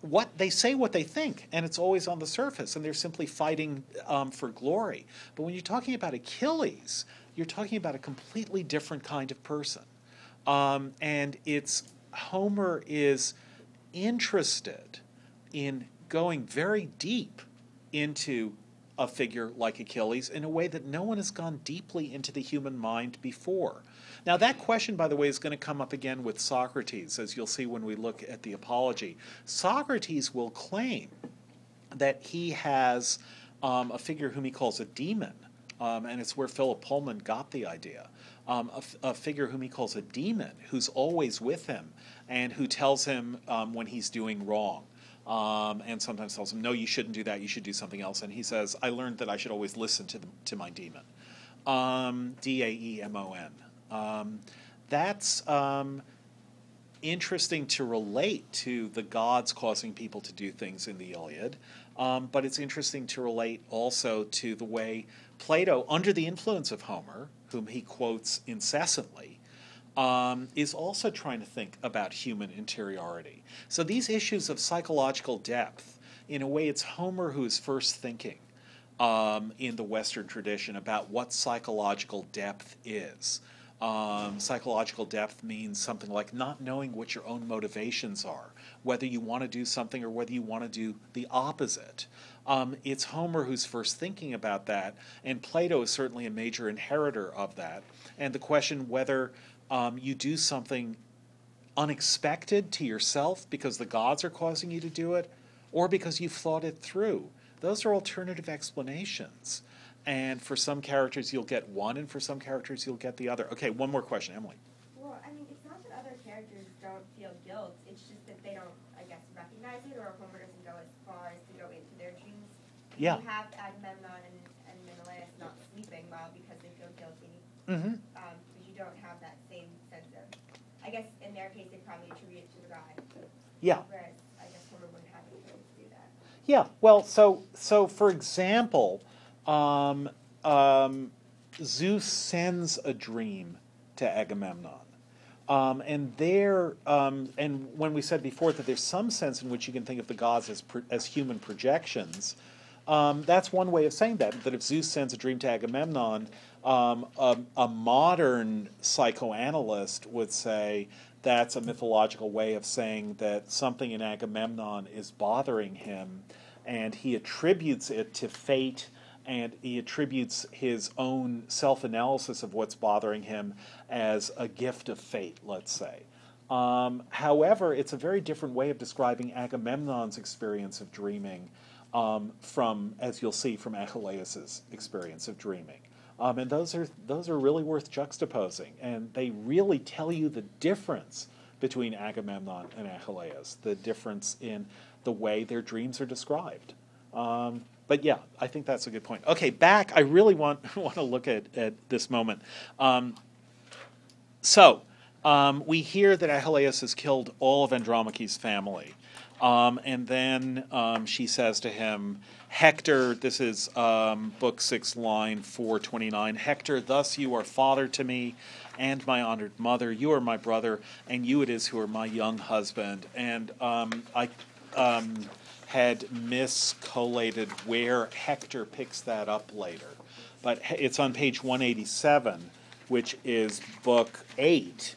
what they say what they think and it's always on the surface and they're simply fighting um, for glory but when you're talking about achilles you're talking about a completely different kind of person um, and it's homer is interested in going very deep into a figure like Achilles in a way that no one has gone deeply into the human mind before. Now, that question, by the way, is going to come up again with Socrates, as you'll see when we look at the Apology. Socrates will claim that he has um, a figure whom he calls a demon, um, and it's where Philip Pullman got the idea. Um, a, a, figure whom he calls a demon, who's always with him and who tells him um, when he's doing wrong. Um, and sometimes tells him, "No, you shouldn't do that. You should do something else." And he says, "I learned that I should always listen to the, to my demon." Um, D A E M O N. Um, that's um, interesting to relate to the gods causing people to do things in the Iliad, um, but it's interesting to relate also to the way Plato, under the influence of Homer, whom he quotes incessantly, um, is also trying to think about human interiority. So these issues of psychological depth, in a way, it's Homer who is first thinking um, in the Western tradition about what psychological depth is. Um, psychological depth means something like not knowing what your own motivations are, whether you want to do something or whether you want to do the opposite. Um, it's Homer who's first thinking about that, and Plato is certainly a major inheritor of that. And the question whether um, you do something unexpected to yourself because the gods are causing you to do it, or because you've thought it through. Those are alternative explanations. And for some characters, you'll get one, and for some characters, you'll get the other. Okay, one more question, Emily. Well, I mean, it's not that other characters don't feel guilt, it's just that they don't, I guess, recognize it, or Homer doesn't go as far as to go into their dreams. Yeah. You have Agamemnon and, and Menelaus not sleeping well because they feel guilty. Mm-hmm. Um, but you don't have that same sense of, I guess in their case, they probably attribute it to the god. Yeah. Whereas I guess Homer wouldn't have to do that. Yeah. Well, so so for example, um, um, Zeus sends a dream to Agamemnon. Um, and there, um, and when we said before that there's some sense in which you can think of the gods as pro- as human projections, um, that's one way of saying that. That if Zeus sends a dream to Agamemnon, um, a, a modern psychoanalyst would say that's a mythological way of saying that something in Agamemnon is bothering him, and he attributes it to fate and he attributes his own self analysis of what's bothering him as a gift of fate, let's say. Um, however, it's a very different way of describing Agamemnon's experience of dreaming um, from, as you'll see, from Achilles' experience of dreaming. Um, and those are, those are really worth juxtaposing, and they really tell you the difference between Agamemnon and Achilles, the difference in the way their dreams are described. Um, but yeah, I think that's a good point. Okay, back. I really want want to look at at this moment. Um, so um, we hear that Achilles has killed all of Andromache's family, um, and then um, she says to him, "Hector, this is um, book six, line four twenty nine. Hector, thus you are father to me." And my honored mother, you are my brother, and you it is who are my young husband. And um, I um, had miscollated where Hector picks that up later. But it's on page 187, which is book 8,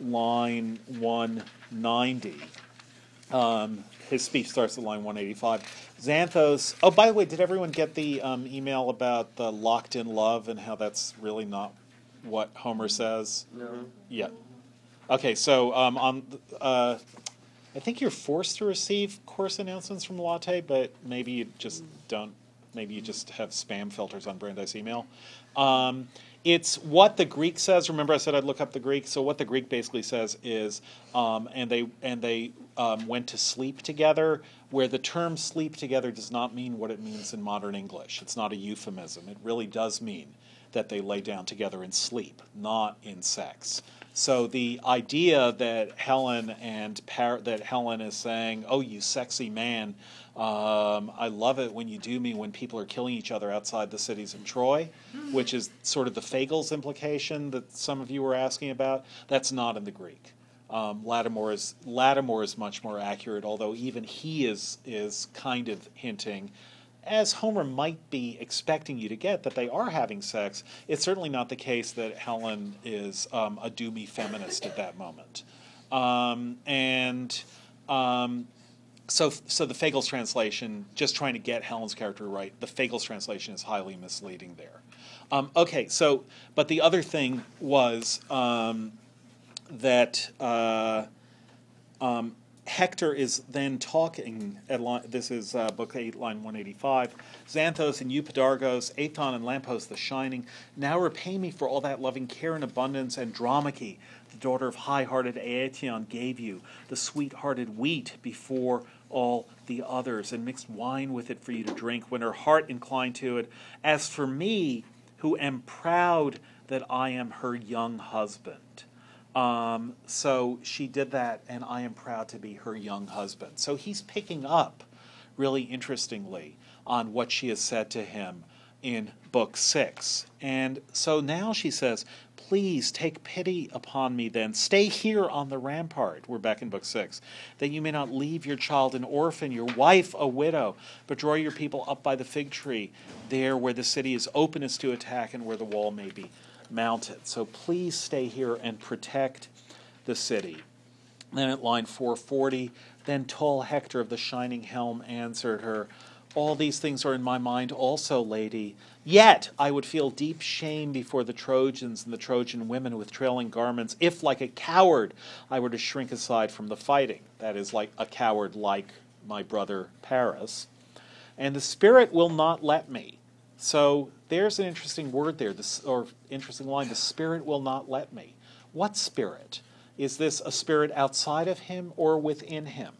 line 190. Um, his speech starts at line 185. Xanthos. Oh, by the way, did everyone get the um, email about the locked in love and how that's really not what Homer says? No. Yeah. Okay, so um, on, uh, I think you're forced to receive course announcements from Latte, but maybe you just don't. Maybe you just have spam filters on Brandeis email. Um, it's what the Greek says. Remember, I said I'd look up the Greek. So what the Greek basically says is, um, and they and they um, went to sleep together. Where the term "sleep together" does not mean what it means in modern English. It's not a euphemism. It really does mean that they lay down together in sleep, not in sex. So the idea that Helen and Par- that Helen is saying, "Oh, you sexy man, um, I love it when you do me when people are killing each other outside the cities of Troy," which is sort of the Fagles implication that some of you were asking about. That's not in the Greek. Um, Lattimore is Lattimore is much more accurate, although even he is is kind of hinting as Homer might be expecting you to get, that they are having sex, it's certainly not the case that Helen is um, a doomy feminist at that moment. Um, and um, so, so the Fagles translation, just trying to get Helen's character right, the Fagles translation is highly misleading there. Um, okay, so, but the other thing was um, that. Uh, um, Hector is then talking at line, this is uh, book 8, line 185. Xanthos and Eupodargos, Aethon and Lampos the Shining, now repay me for all that loving care and abundance Andromache, the daughter of high hearted Aetion, gave you, the sweet hearted wheat before all the others, and mixed wine with it for you to drink when her heart inclined to it. As for me, who am proud that I am her young husband. Um, so she did that, and I am proud to be her young husband. So he's picking up, really interestingly, on what she has said to him in book six. And so now she says, Please take pity upon me then. Stay here on the rampart. We're back in book six. That you may not leave your child an orphan, your wife a widow, but draw your people up by the fig tree, there where the city is openest to attack and where the wall may be mounted. So please stay here and protect the city. Then at line 440, then tall Hector of the shining helm answered her, All these things are in my mind also, lady. Yet I would feel deep shame before the Trojans and the Trojan women with trailing garments, if, like a coward, I were to shrink aside from the fighting. That is, like a coward like my brother Paris. And the Spirit will not let me. So there's an interesting word there, this, or interesting line. The Spirit will not let me. What spirit? Is this a spirit outside of him or within him?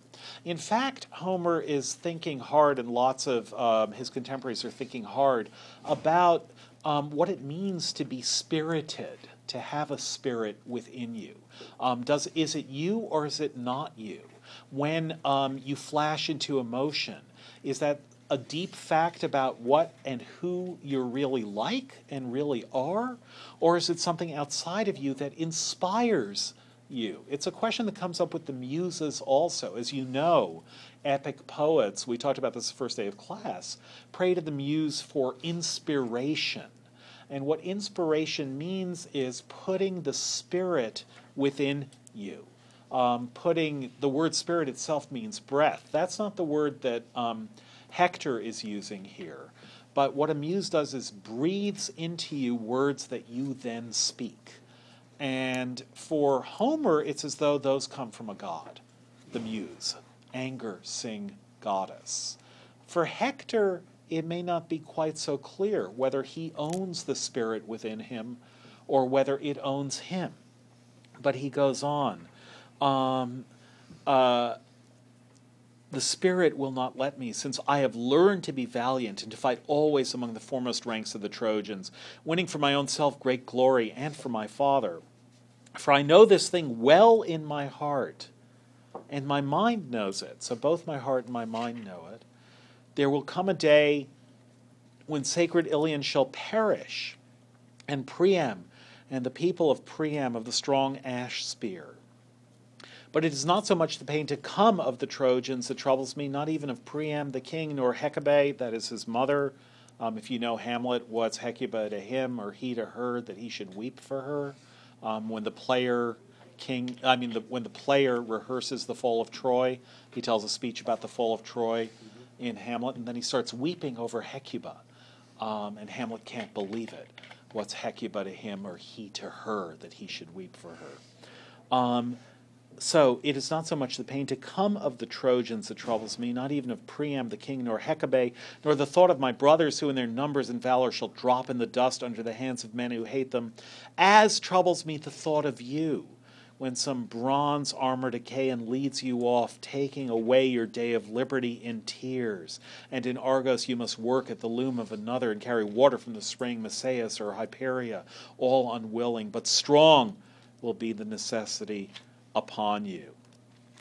In fact, Homer is thinking hard, and lots of um, his contemporaries are thinking hard about um, what it means to be spirited, to have a spirit within you. Um, does is it you or is it not you? When um, you flash into emotion, is that a deep fact about what and who you're really like and really are? Or is it something outside of you that inspires you? It's a question that comes up with the muses also. As you know, epic poets, we talked about this the first day of class, pray to the muse for inspiration. And what inspiration means is putting the spirit within you. Um, putting the word spirit itself means breath. That's not the word that um, Hector is using here. But what a muse does is breathes into you words that you then speak. And for Homer, it's as though those come from a god, the muse, anger, sing, goddess. For Hector, it may not be quite so clear whether he owns the spirit within him or whether it owns him. But he goes on. Um, uh, the Spirit will not let me, since I have learned to be valiant and to fight always among the foremost ranks of the Trojans, winning for my own self great glory and for my father. For I know this thing well in my heart, and my mind knows it. So both my heart and my mind know it. There will come a day when sacred Ilion shall perish, and Priam and the people of Priam of the strong ash spear. But it is not so much the pain to come of the Trojans that troubles me, not even of Priam the king, nor Hecuba, that is his mother. Um, if you know Hamlet, what's Hecuba to him or he to her that he should weep for her? Um, when the player king, I mean, the, when the player rehearses the fall of Troy, he tells a speech about the fall of Troy in Hamlet, and then he starts weeping over Hecuba, um, and Hamlet can't believe it. What's Hecuba to him or he to her that he should weep for her? Um, so it is not so much the pain to come of the Trojans that troubles me, not even of Priam the king, nor Hecuba, nor the thought of my brothers who in their numbers and valor shall drop in the dust under the hands of men who hate them, as troubles me the thought of you, when some bronze armor Achaean leads you off, taking away your day of liberty in tears. And in Argos you must work at the loom of another and carry water from the spring Messeis or Hypereia, all unwilling, but strong will be the necessity upon you.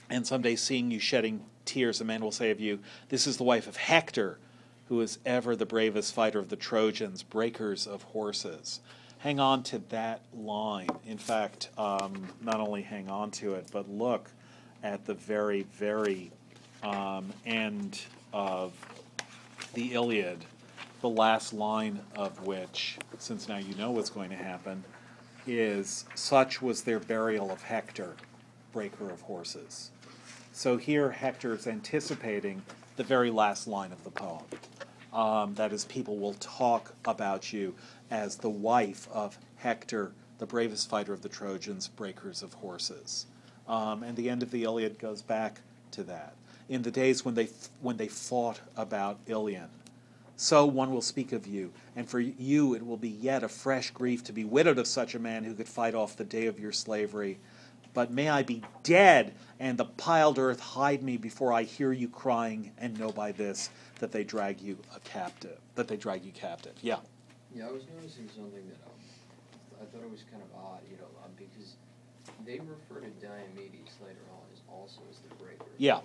And someday, seeing you shedding tears, a man will say of you, This is the wife of Hector, who is ever the bravest fighter of the Trojans, breakers of horses. Hang on to that line. In fact, um, not only hang on to it, but look at the very, very um, end of the Iliad, the last line of which, since now you know what's going to happen, is Such was their burial of Hector breaker of horses. So here Hector is anticipating the very last line of the poem. Um, that is, people will talk about you as the wife of Hector, the bravest fighter of the Trojans, breakers of horses. Um, and the end of the Iliad goes back to that. In the days when they, when they fought about Ilion, so one will speak of you, and for you it will be yet a fresh grief to be widowed of such a man who could fight off the day of your slavery but may I be dead, and the piled earth hide me before I hear you crying, and know by this that they drag you a captive. That they drag you captive. Yeah. Yeah, I was noticing something that um, I thought it was kind of odd, you know, um, because they refer to Diomedes later on as also as the breaker. Yeah.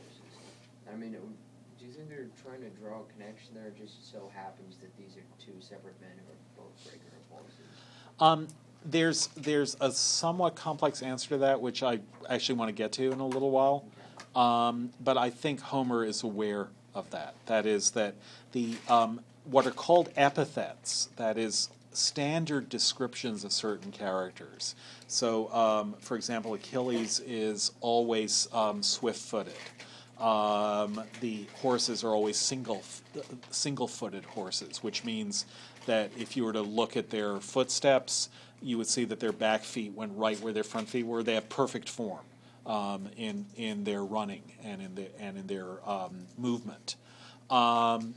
I mean, would- do you think they're trying to draw a connection there? It just so happens that these are two separate men who are both breaker of horses. Um, there's there's a somewhat complex answer to that, which I actually want to get to in a little while. Um, but I think Homer is aware of that. That is that the um, what are called epithets. That is standard descriptions of certain characters. So, um, for example, Achilles is always um, swift-footed. Um, the horses are always single single-footed horses, which means that if you were to look at their footsteps, you would see that their back feet went right where their front feet were. They have perfect form um, in in their running and in the and in their um, movement. Um,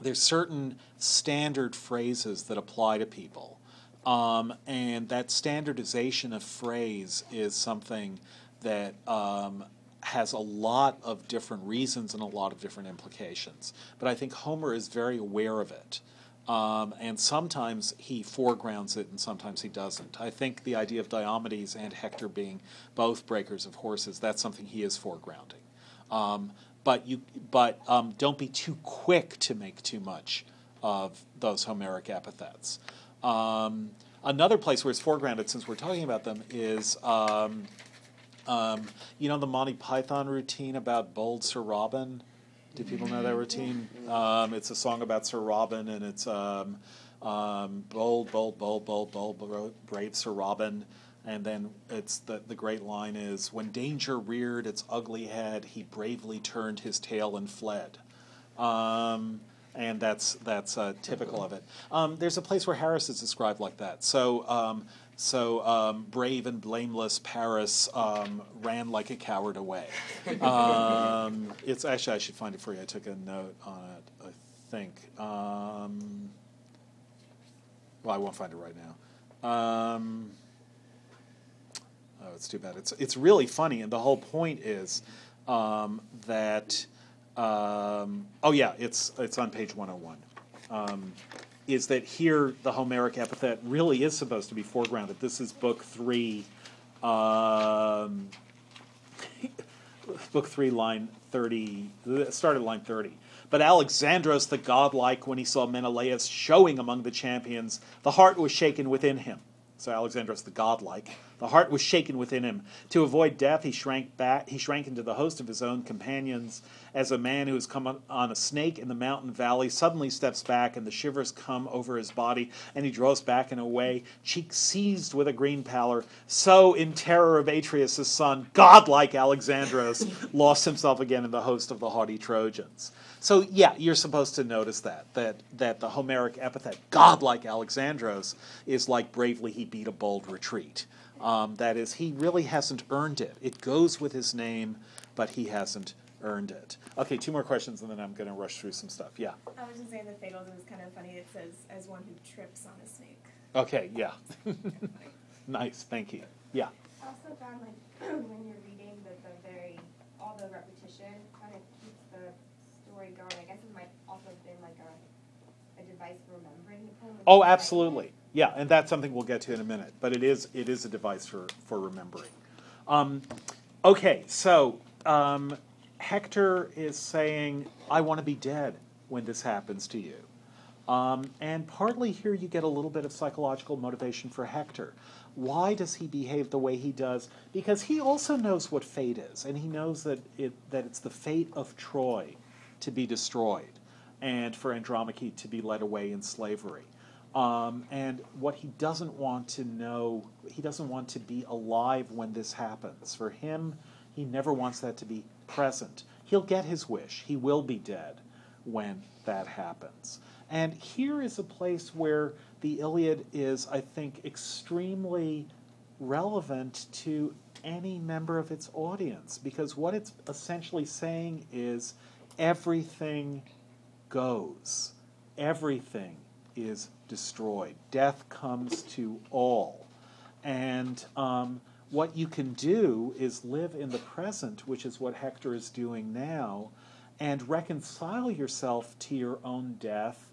there's certain standard phrases that apply to people, um, and that standardization of phrase is something that um, has a lot of different reasons and a lot of different implications. But I think Homer is very aware of it. Um, and sometimes he foregrounds it and sometimes he doesn't. I think the idea of Diomedes and Hector being both breakers of horses, that's something he is foregrounding. Um, but you, but um, don't be too quick to make too much of those Homeric epithets. Um, another place where it's foregrounded, since we're talking about them, is um, um, you know the Monty Python routine about bold Sir Robin. Do people know that routine? Um, it's a song about Sir Robin, and it's um, um, bold, bold, bold, bold, bold, brave Sir Robin. And then it's the the great line is when danger reared its ugly head, he bravely turned his tail and fled. Um, and that's that's uh, typical of it. Um, there's a place where Paris is described like that. So um, so um, brave and blameless Paris um, ran like a coward away. Um, it's actually I should find it for you. I took a note on it. I think. Um, well, I won't find it right now. Um, oh, it's too bad. It's it's really funny, and the whole point is um, that. Um, oh yeah, it's it's on page one hundred one. Is that here the Homeric epithet really is supposed to be foregrounded? This is book three, um, book three, line thirty. Start at line thirty. But Alexandros the godlike, when he saw Menelaus showing among the champions, the heart was shaken within him. So Alexandros the godlike The heart was shaken within him. To avoid death, he shrank back. He shrank into the host of his own companions, as a man who has come on- a snake in the mountain valley suddenly steps back, and the shivers come over his body, and he draws back and away, cheek seized with a green pallor. So, in terror of Atreus' son, godlike Alexandros lost himself again in the host of the haughty Trojans. So yeah, you're supposed to notice that that that the Homeric epithet "godlike Alexandros" is like bravely he beat a bold retreat. Um, that is, he really hasn't earned it. It goes with his name, but he hasn't earned it. Okay, two more questions, and then I'm going to rush through some stuff. Yeah. I was just saying the fatalism is kind of funny. It says as one who trips on a snake. Okay. Yeah. nice. Thank you. Yeah. I also found like when you're reading the, the very all the repetition kind of keeps the I guess it might also have been like a, a device for remembering the poem. Oh, absolutely. Yeah, and that's something we'll get to in a minute. But it is it is a device for for remembering. Um, okay, so um, Hector is saying, "I want to be dead when this happens to you." Um, and partly here you get a little bit of psychological motivation for Hector. Why does he behave the way he does? Because he also knows what fate is, and he knows that it that it's the fate of Troy to be destroyed, and for Andromache to be led away in slavery. Um, and what he doesn't want to know, he doesn't want to be alive when this happens. For him, he never wants that to be present. He'll get his wish. He will be dead when that happens. And here is a place where the Iliad is, I think, extremely relevant to any member of its audience because what it's essentially saying is everything goes, everything is destroyed. Death comes to all. And um, what you can do is live in the present, which is what Hector is doing now, and reconcile yourself to your own death,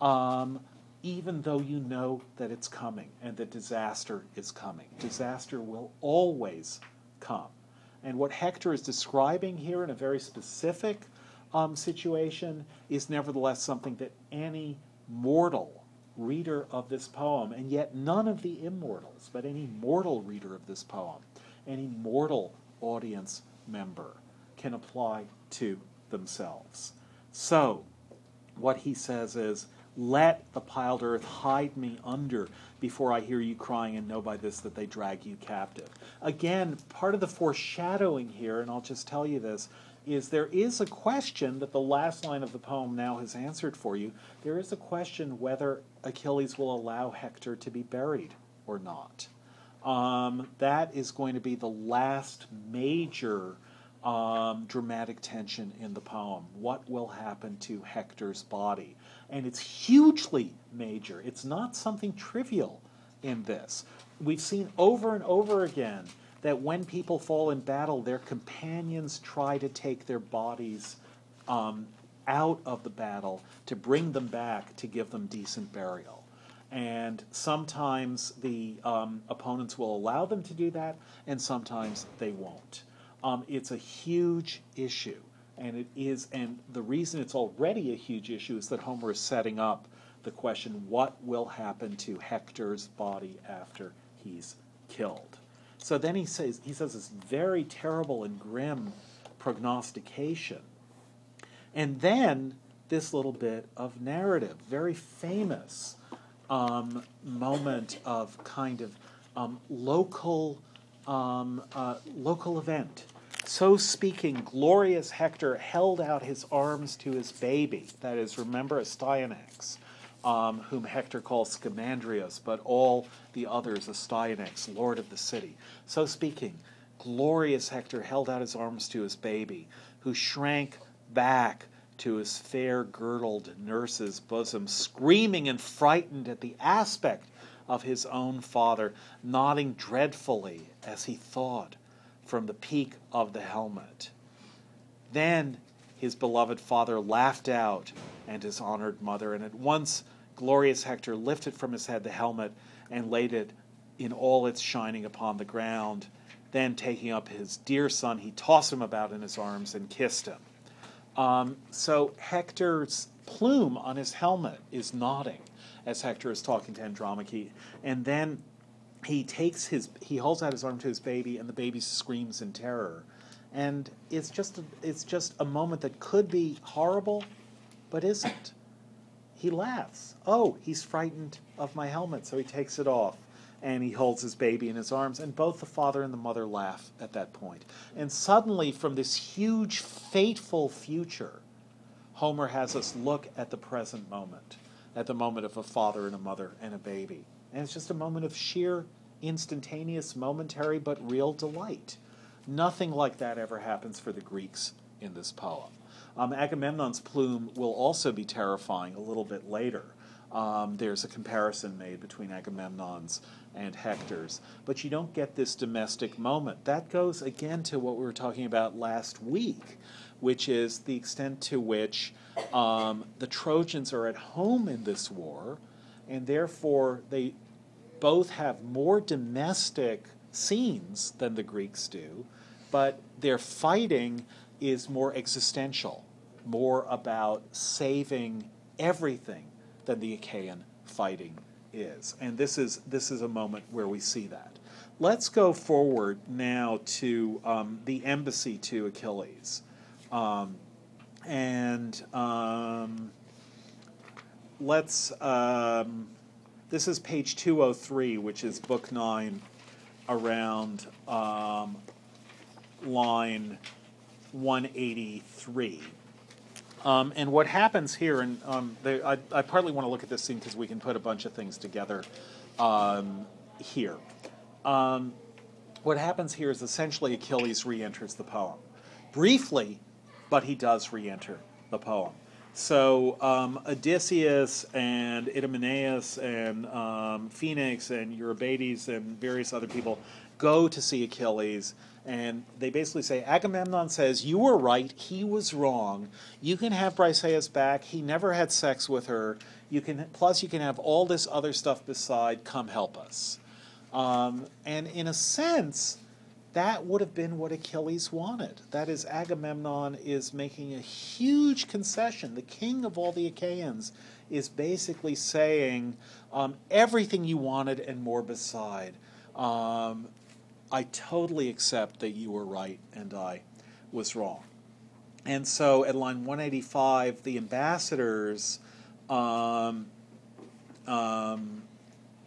um, even though you know that it's coming and that disaster is coming. Disaster will always come. And what Hector is describing here in a very specific um, situation is nevertheless something that any mortal reader of this poem, and yet none of the immortals, but any mortal reader of this poem, any mortal audience member can apply to themselves. So, what he says is, let the piled earth hide me under before I hear you crying and know by this that they drag you captive. Again, part of the foreshadowing here, and I'll just tell you this, is there is a question that the last line of the poem now has answered for you. There is a question whether Achilles will allow Hector to be buried or not. Um, that is going to be the last major um, dramatic tension in the poem. What will happen to Hector's body? And it's hugely major. It's not something trivial in this. We've seen over and over again that when people fall in battle, their companions try to take their bodies um, out of the battle to bring them back to give them decent burial. And sometimes the um, opponents will allow them to do that, and sometimes they won't. Um, it's a huge issue, and it is. And the reason it's already a huge issue is that Homer is setting up the question: What will happen to Hector's body after he's killed? So then he says he says this very terrible and grim prognostication, and then this little bit of narrative, very famous um, moment of kind of um, local um, uh, local event. So speaking, glorious Hector held out his arms to his baby. That is, remember Astyanax, um, whom Hector calls Scamandrius, but all the others Astyanax, lord of the city. So speaking, glorious Hector held out his arms to his baby, who shrank back to his fair girdled nurse's bosom, screaming and frightened at the aspect of his own father, nodding dreadfully as he thought from the peak of the helmet. Then his beloved father laughed out, and his honored mother, and at once glorious Hector lifted from his head the helmet and laid it in all its shining upon the ground. Then, taking up his dear son, he tossed him about in his arms and kissed him. Um, so Hector's plume on his helmet is nodding as Hector is talking to Andromache. And then he takes his he holds out his arm to his baby and the baby screams in terror and it's just a, it's just a moment that could be horrible but isn't he laughs oh he's frightened of my helmet so he takes it off and he holds his baby in his arms and both the father and the mother laugh at that point. and suddenly from this huge fateful future homer has us look at the present moment at the moment of a father and a mother and a baby and it's just a moment of sheer, instantaneous, momentary, but real delight. Nothing like that ever happens for the Greeks in this poem. Um, Agamemnon's plume will also be terrifying a little bit later. Um, there's a comparison made between Agamemnon's and Hector's, but you don't get this domestic moment. That goes again to what we were talking about last week, which is the extent to which um, the Trojans are at home in this war and therefore they both have more domestic scenes than the Greeks do, but they're fighting is more existential, more about saving everything than the Achaean fighting is. And this is this is a moment where we see that. Let's go forward now to um, the embassy to Achilles. Um, and um, let's. Um, this is page 203, which is book nine, around um, line 183. Um, and what happens here, and um, they, I, I, partly want to look at this scene because we can put a bunch of things together um, here. Um, what happens here is essentially Achilles re enters the poem. Briefly, but he does re enter the poem. So um, Odysseus and Idomeneus and um, Phoenix and Eurybates and various other people go to see Achilles, and they basically say Agamemnon says you were right, he was wrong. You can have Briseis back. He never had sex with her. You can plus you can have all this other stuff beside. Come help us. Um, and in a sense, that would have been what Achilles wanted. That is, Agamemnon is making a huge concession. The king of all the Achaeans is basically saying um, everything you wanted and more beside. Um, I totally accept that you were right and I was wrong. And so at line 185, the ambassadors um, um,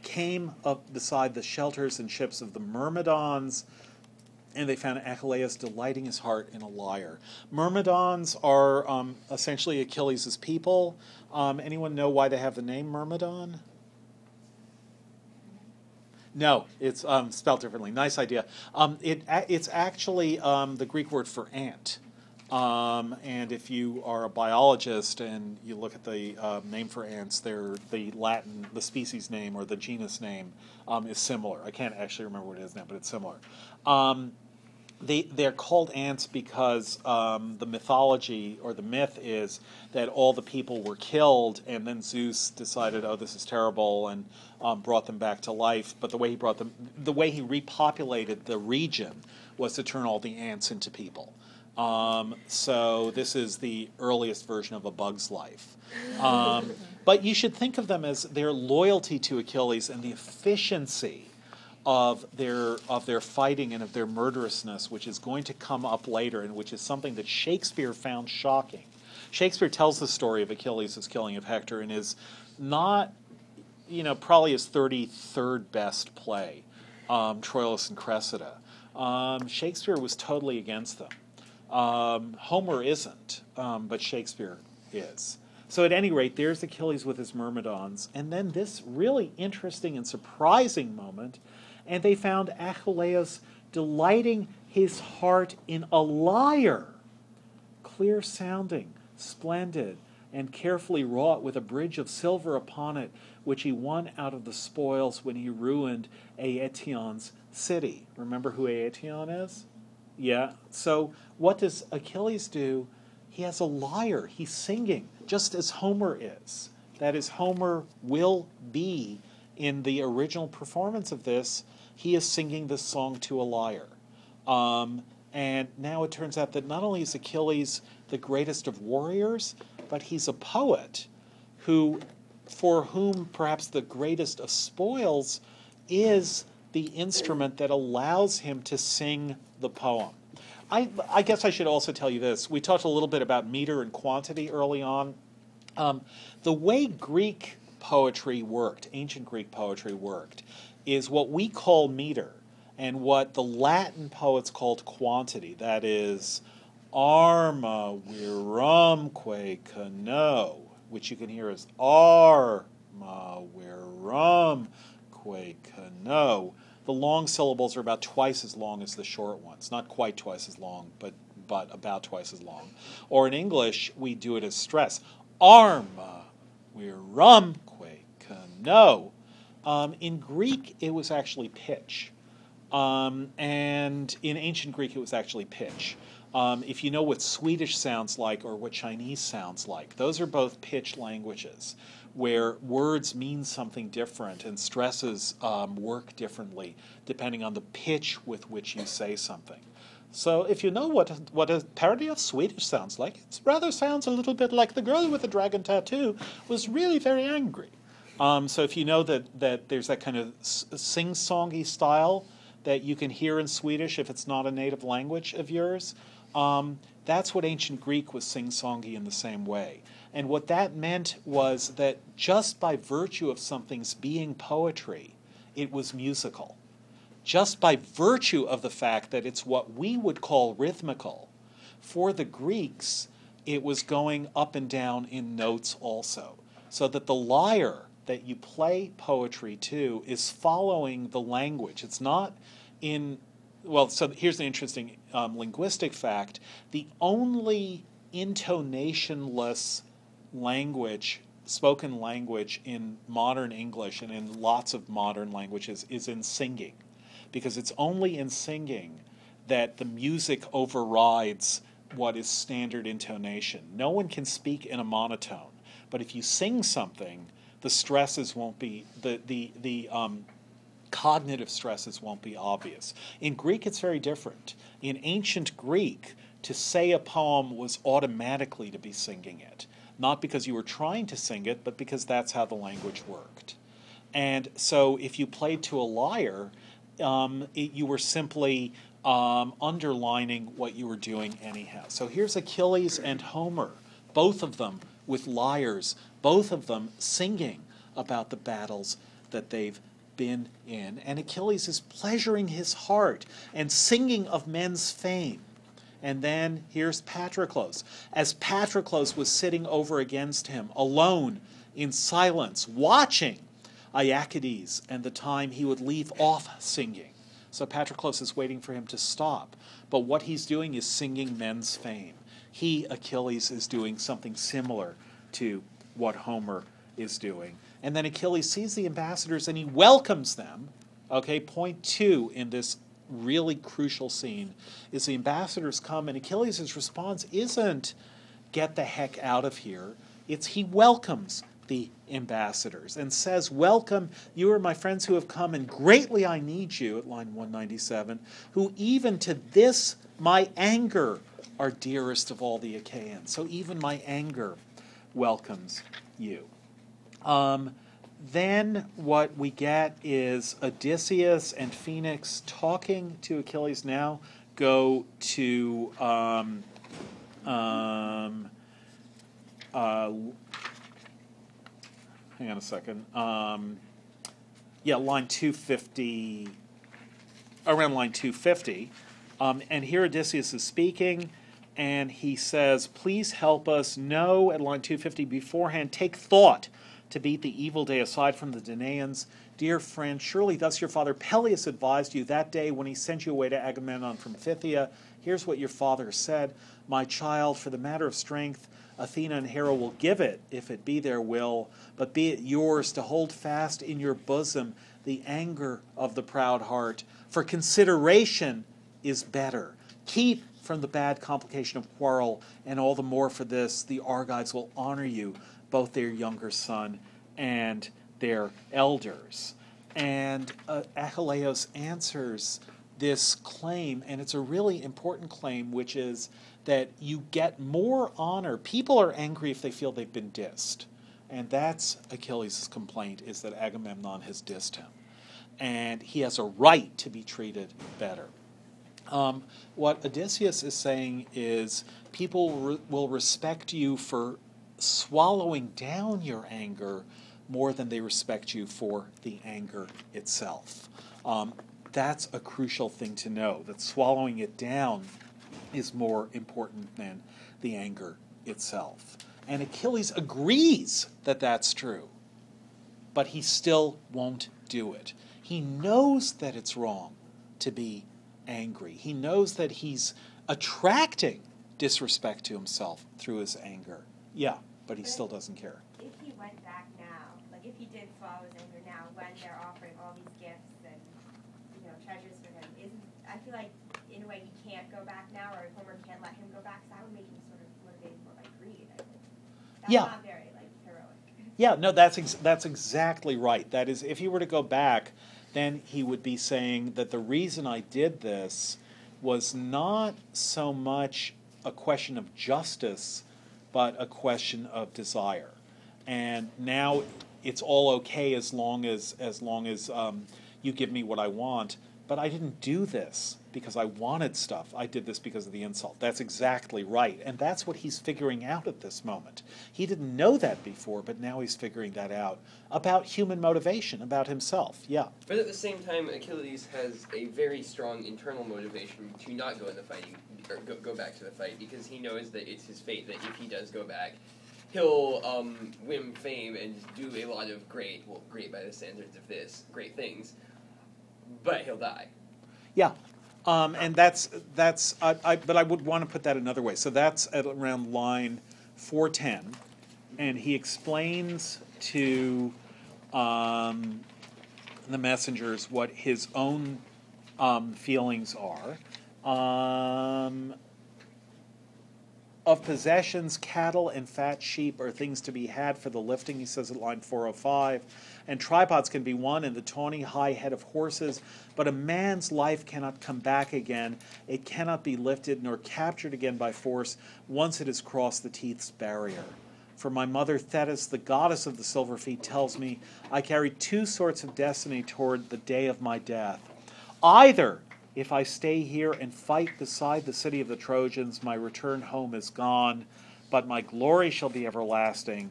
came up beside the shelters and ships of the Myrmidons and they found Achilles delighting his heart in a lyre. Myrmidons are um, essentially Achilles' people. Um, anyone know why they have the name Myrmidon? No, it's um, spelled differently. Nice idea. Um, it, it's actually um, the Greek word for ant. Um, and if you are a biologist and you look at the uh, name for ants, they're the Latin, the species name or the genus name um, is similar. I can't actually remember what it is now, but it's similar. They they're called ants because um, the mythology or the myth is that all the people were killed, and then Zeus decided, oh, this is terrible, and um, brought them back to life. But the way he brought them, the way he repopulated the region, was to turn all the ants into people. Um, so this is the earliest version of a bug's life. Um, but you should think of them as their loyalty to Achilles and the efficiency of their of their fighting and of their murderousness, which is going to come up later, and which is something that Shakespeare found shocking. Shakespeare tells the story of Achilles' killing of Hector in his not, you know, probably his thirty third best play, um, Troilus and Cressida. Um, Shakespeare was totally against them. Um, Homer isn't, um, but Shakespeare is. So, at any rate, there's Achilles with his myrmidons, and then this really interesting and surprising moment and they found Achilles delighting his heart in a lyre, clear sounding, splendid, and carefully wrought with a bridge of silver upon it, which he won out of the spoils when he ruined Aetion's city. Remember who Aetion is? Yeah. So, what does Achilles do? He has a lyre. He's singing, just as Homer is. That is, Homer will be in the original performance of this he is singing this song to a lyre. Um, and now it turns out that not only is Achilles the greatest of warriors, but he's a poet who, for whom perhaps the greatest of spoils is the instrument that allows him to sing the poem. I, I guess I should also tell you this. We talked a little bit about meter and quantity early on. Um, the way Greek poetry worked, ancient Greek poetry worked, is what we call meter and what the Latin poets called quantity. That is, arma virumque cano, which you can hear as arma virumque cano. The long syllables are about twice as long as the short ones. Not quite twice as long, but but about twice as long. Or in English, we do it as stress. Arma virumque cano. Um, in Greek, it was actually pitch. Um, and in ancient Greek, it was actually pitch. Um, if you know what Swedish sounds like or what Chinese sounds like, those are both pitch languages where words mean something different and stresses um, work differently depending on the pitch with which you say something. So if you know what what a parody of Swedish sounds like, it rather sounds a little bit like the girl with the dragon tattoo was really very angry. Um, so if you know that that there's that kind of sing-songy style that you can hear in Swedish if it's not a native language of yours, um, that's what ancient Greek was sing-songy in the same way. And what that meant was that just by virtue of something's being poetry, it was musical. Just by virtue of the fact that it's what we would call rhythmical, for the Greeks, it was going up and down in notes also. So that the lyre that you play poetry to is following the language. It's not in, well, so here's an interesting um, linguistic fact the only intonationless language, spoken language in modern English and in lots of modern languages is in singing. Because it's only in singing that the music overrides what is standard intonation. No one can speak in a monotone, but if you sing something, the stresses won't be the the the um, cognitive stresses won't be obvious. In Greek, it's very different. In ancient Greek, to say a poem was automatically to be singing it not because you were trying to sing it, but because that's how the language worked. And so if you played to a lyre, um, it, you were simply um, underlining what you were doing anyhow. So here's Achilles and Homer, both of them with lyres, both of them singing about the battles that they've been in. And Achilles is pleasuring his heart and singing of men's fame. And then here's Patroclus. As Patroclus was sitting over against him, alone, in silence, watching Aiakides and the time he would leave off singing. So Patroclus is waiting for him to stop. But what he's doing is singing men's fame. He, Achilles, is doing something similar to what Homer is doing. And then Achilles sees the ambassadors and he welcomes them. Okay, point two in this really crucial scene is the ambassadors come and Achilles' response isn't get the heck out of here. It's he welcomes the ambassadors and says, Welcome, you are my friends who have come, and greatly I need you, at line 197, who even to this my anger are dearest of all the Achaeans. So even my anger welcomes you. Um, then what we get is Odysseus and Phoenix talking to Achilles. Now go to um, um, uh, hang on a second. Um, yeah, line two fifty, around line two fifty, um, and here Odysseus is speaking. And he says, Please help us know at line 250 beforehand, take thought to beat the evil day aside from the Danaans. Dear friend, surely thus your father Peleus advised you that day when he sent you away to Agamemnon from Phthia. Here's what your father said My child, for the matter of strength, Athena and Hera will give it, if it be their will, but be it yours to hold fast in your bosom the anger of the proud heart. For consideration is better. Keep from the bad complication of quarrel, and all the more for this, the Argives will honor you both their younger son and their elders. And uh, Achilleus answers this claim, and it's a really important claim, which is that you get more honor. People are angry if they feel they've been dissed. And that's Achilles' complaint, is that Agamemnon has dissed him. and he has a right to be treated better. Um, what Odysseus is saying is people re- will respect you for swallowing down your anger more than they respect you for the anger itself. Um, that's a crucial thing to know that swallowing it down is more important than the anger itself. And Achilles agrees that that's true, but he still won't do it. He knows that it's wrong to be angry. He knows that he's attracting disrespect to himself through his anger. Yeah, but he still doesn't care. If he went back now, like if he did swallow his anger now, when they're offering all these gifts and you know treasures for him, isn't I feel like in a way he can't go back now, or Homer can't let him go back. So that would make him sort of motivated more by greed. I think. That's Yeah. not very like heroic. Yeah, no, that's ex- that's exactly right. That is, if he were to go back, then he would be saying that the reason I did this was not so much a question of justice, but a question of desire. And now it's all okay as long as as long as um, you give me what I want. But I didn't do this because I wanted stuff. I did this because of the insult. That's exactly right. And that's what he's figuring out at this moment. He didn't know that before, but now he's figuring that out about human motivation, about himself. Yeah. But at the same time, Achilles has a very strong internal motivation to not go in the fighting or go, go back to the fight because he knows that it's his fate that if he does go back, he'll um, win fame and do a lot of great, well, great by the standards of this, great things, but he'll die. Yeah. Um, and that's that's I, I, but I would want to put that another way. So that's at around line 410, and he explains to um, the messengers what his own um, feelings are. Um, of possessions, cattle, and fat sheep are things to be had for the lifting, he says at line 405. And tripods can be won in the tawny high head of horses, but a man's life cannot come back again. It cannot be lifted nor captured again by force once it has crossed the teeth's barrier. For my mother Thetis, the goddess of the silver feet, tells me I carry two sorts of destiny toward the day of my death. Either if I stay here and fight beside the city of the Trojans, my return home is gone, but my glory shall be everlasting.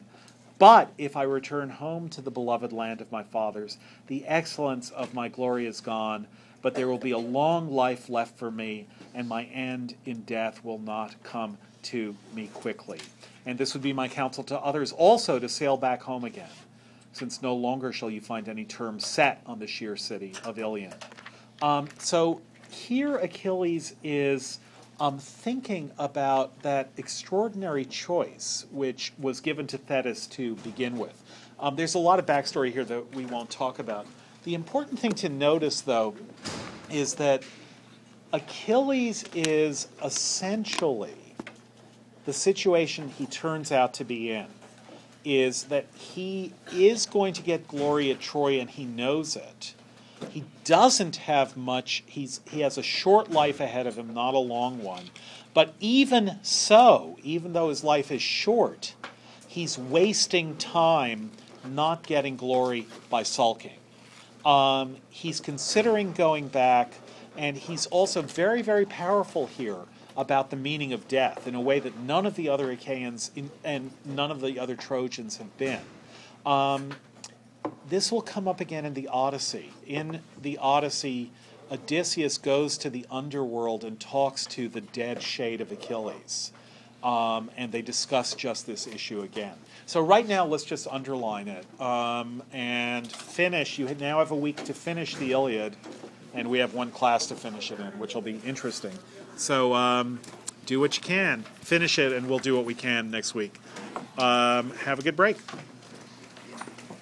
But if I return home to the beloved land of my fathers, the excellence of my glory is gone, but there will be a long life left for me, and my end in death will not come to me quickly. And this would be my counsel to others also to sail back home again, since no longer shall you find any term set on the sheer city of Ilion. Um, so here Achilles is um, thinking about that extraordinary choice which was given to Thetis to begin with. Um, there's a lot of backstory here that we won't talk about. The important thing to notice, though, is that Achilles is essentially the situation he turns out to be in. Is that he is going to get glory at Troy and he knows it he doesn't have much. He's he has a short life ahead of him not a long one. But even so even though his life is short he's wasting time not getting glory by sulking. Um, he's considering going back and he's also very very powerful here about the meaning of death in a way that none of the other achaeans in, and none of the other trojans have been. Um, this will come up again in the Odyssey. In the Odyssey, Odysseus goes to the underworld and talks to the dead shade of Achilles. Um, and they discuss just this issue again. So, right now, let's just underline it um, and finish. You now have a week to finish the Iliad, and we have one class to finish it in, which will be interesting. So, um, do what you can, finish it, and we'll do what we can next week. Um, have a good break.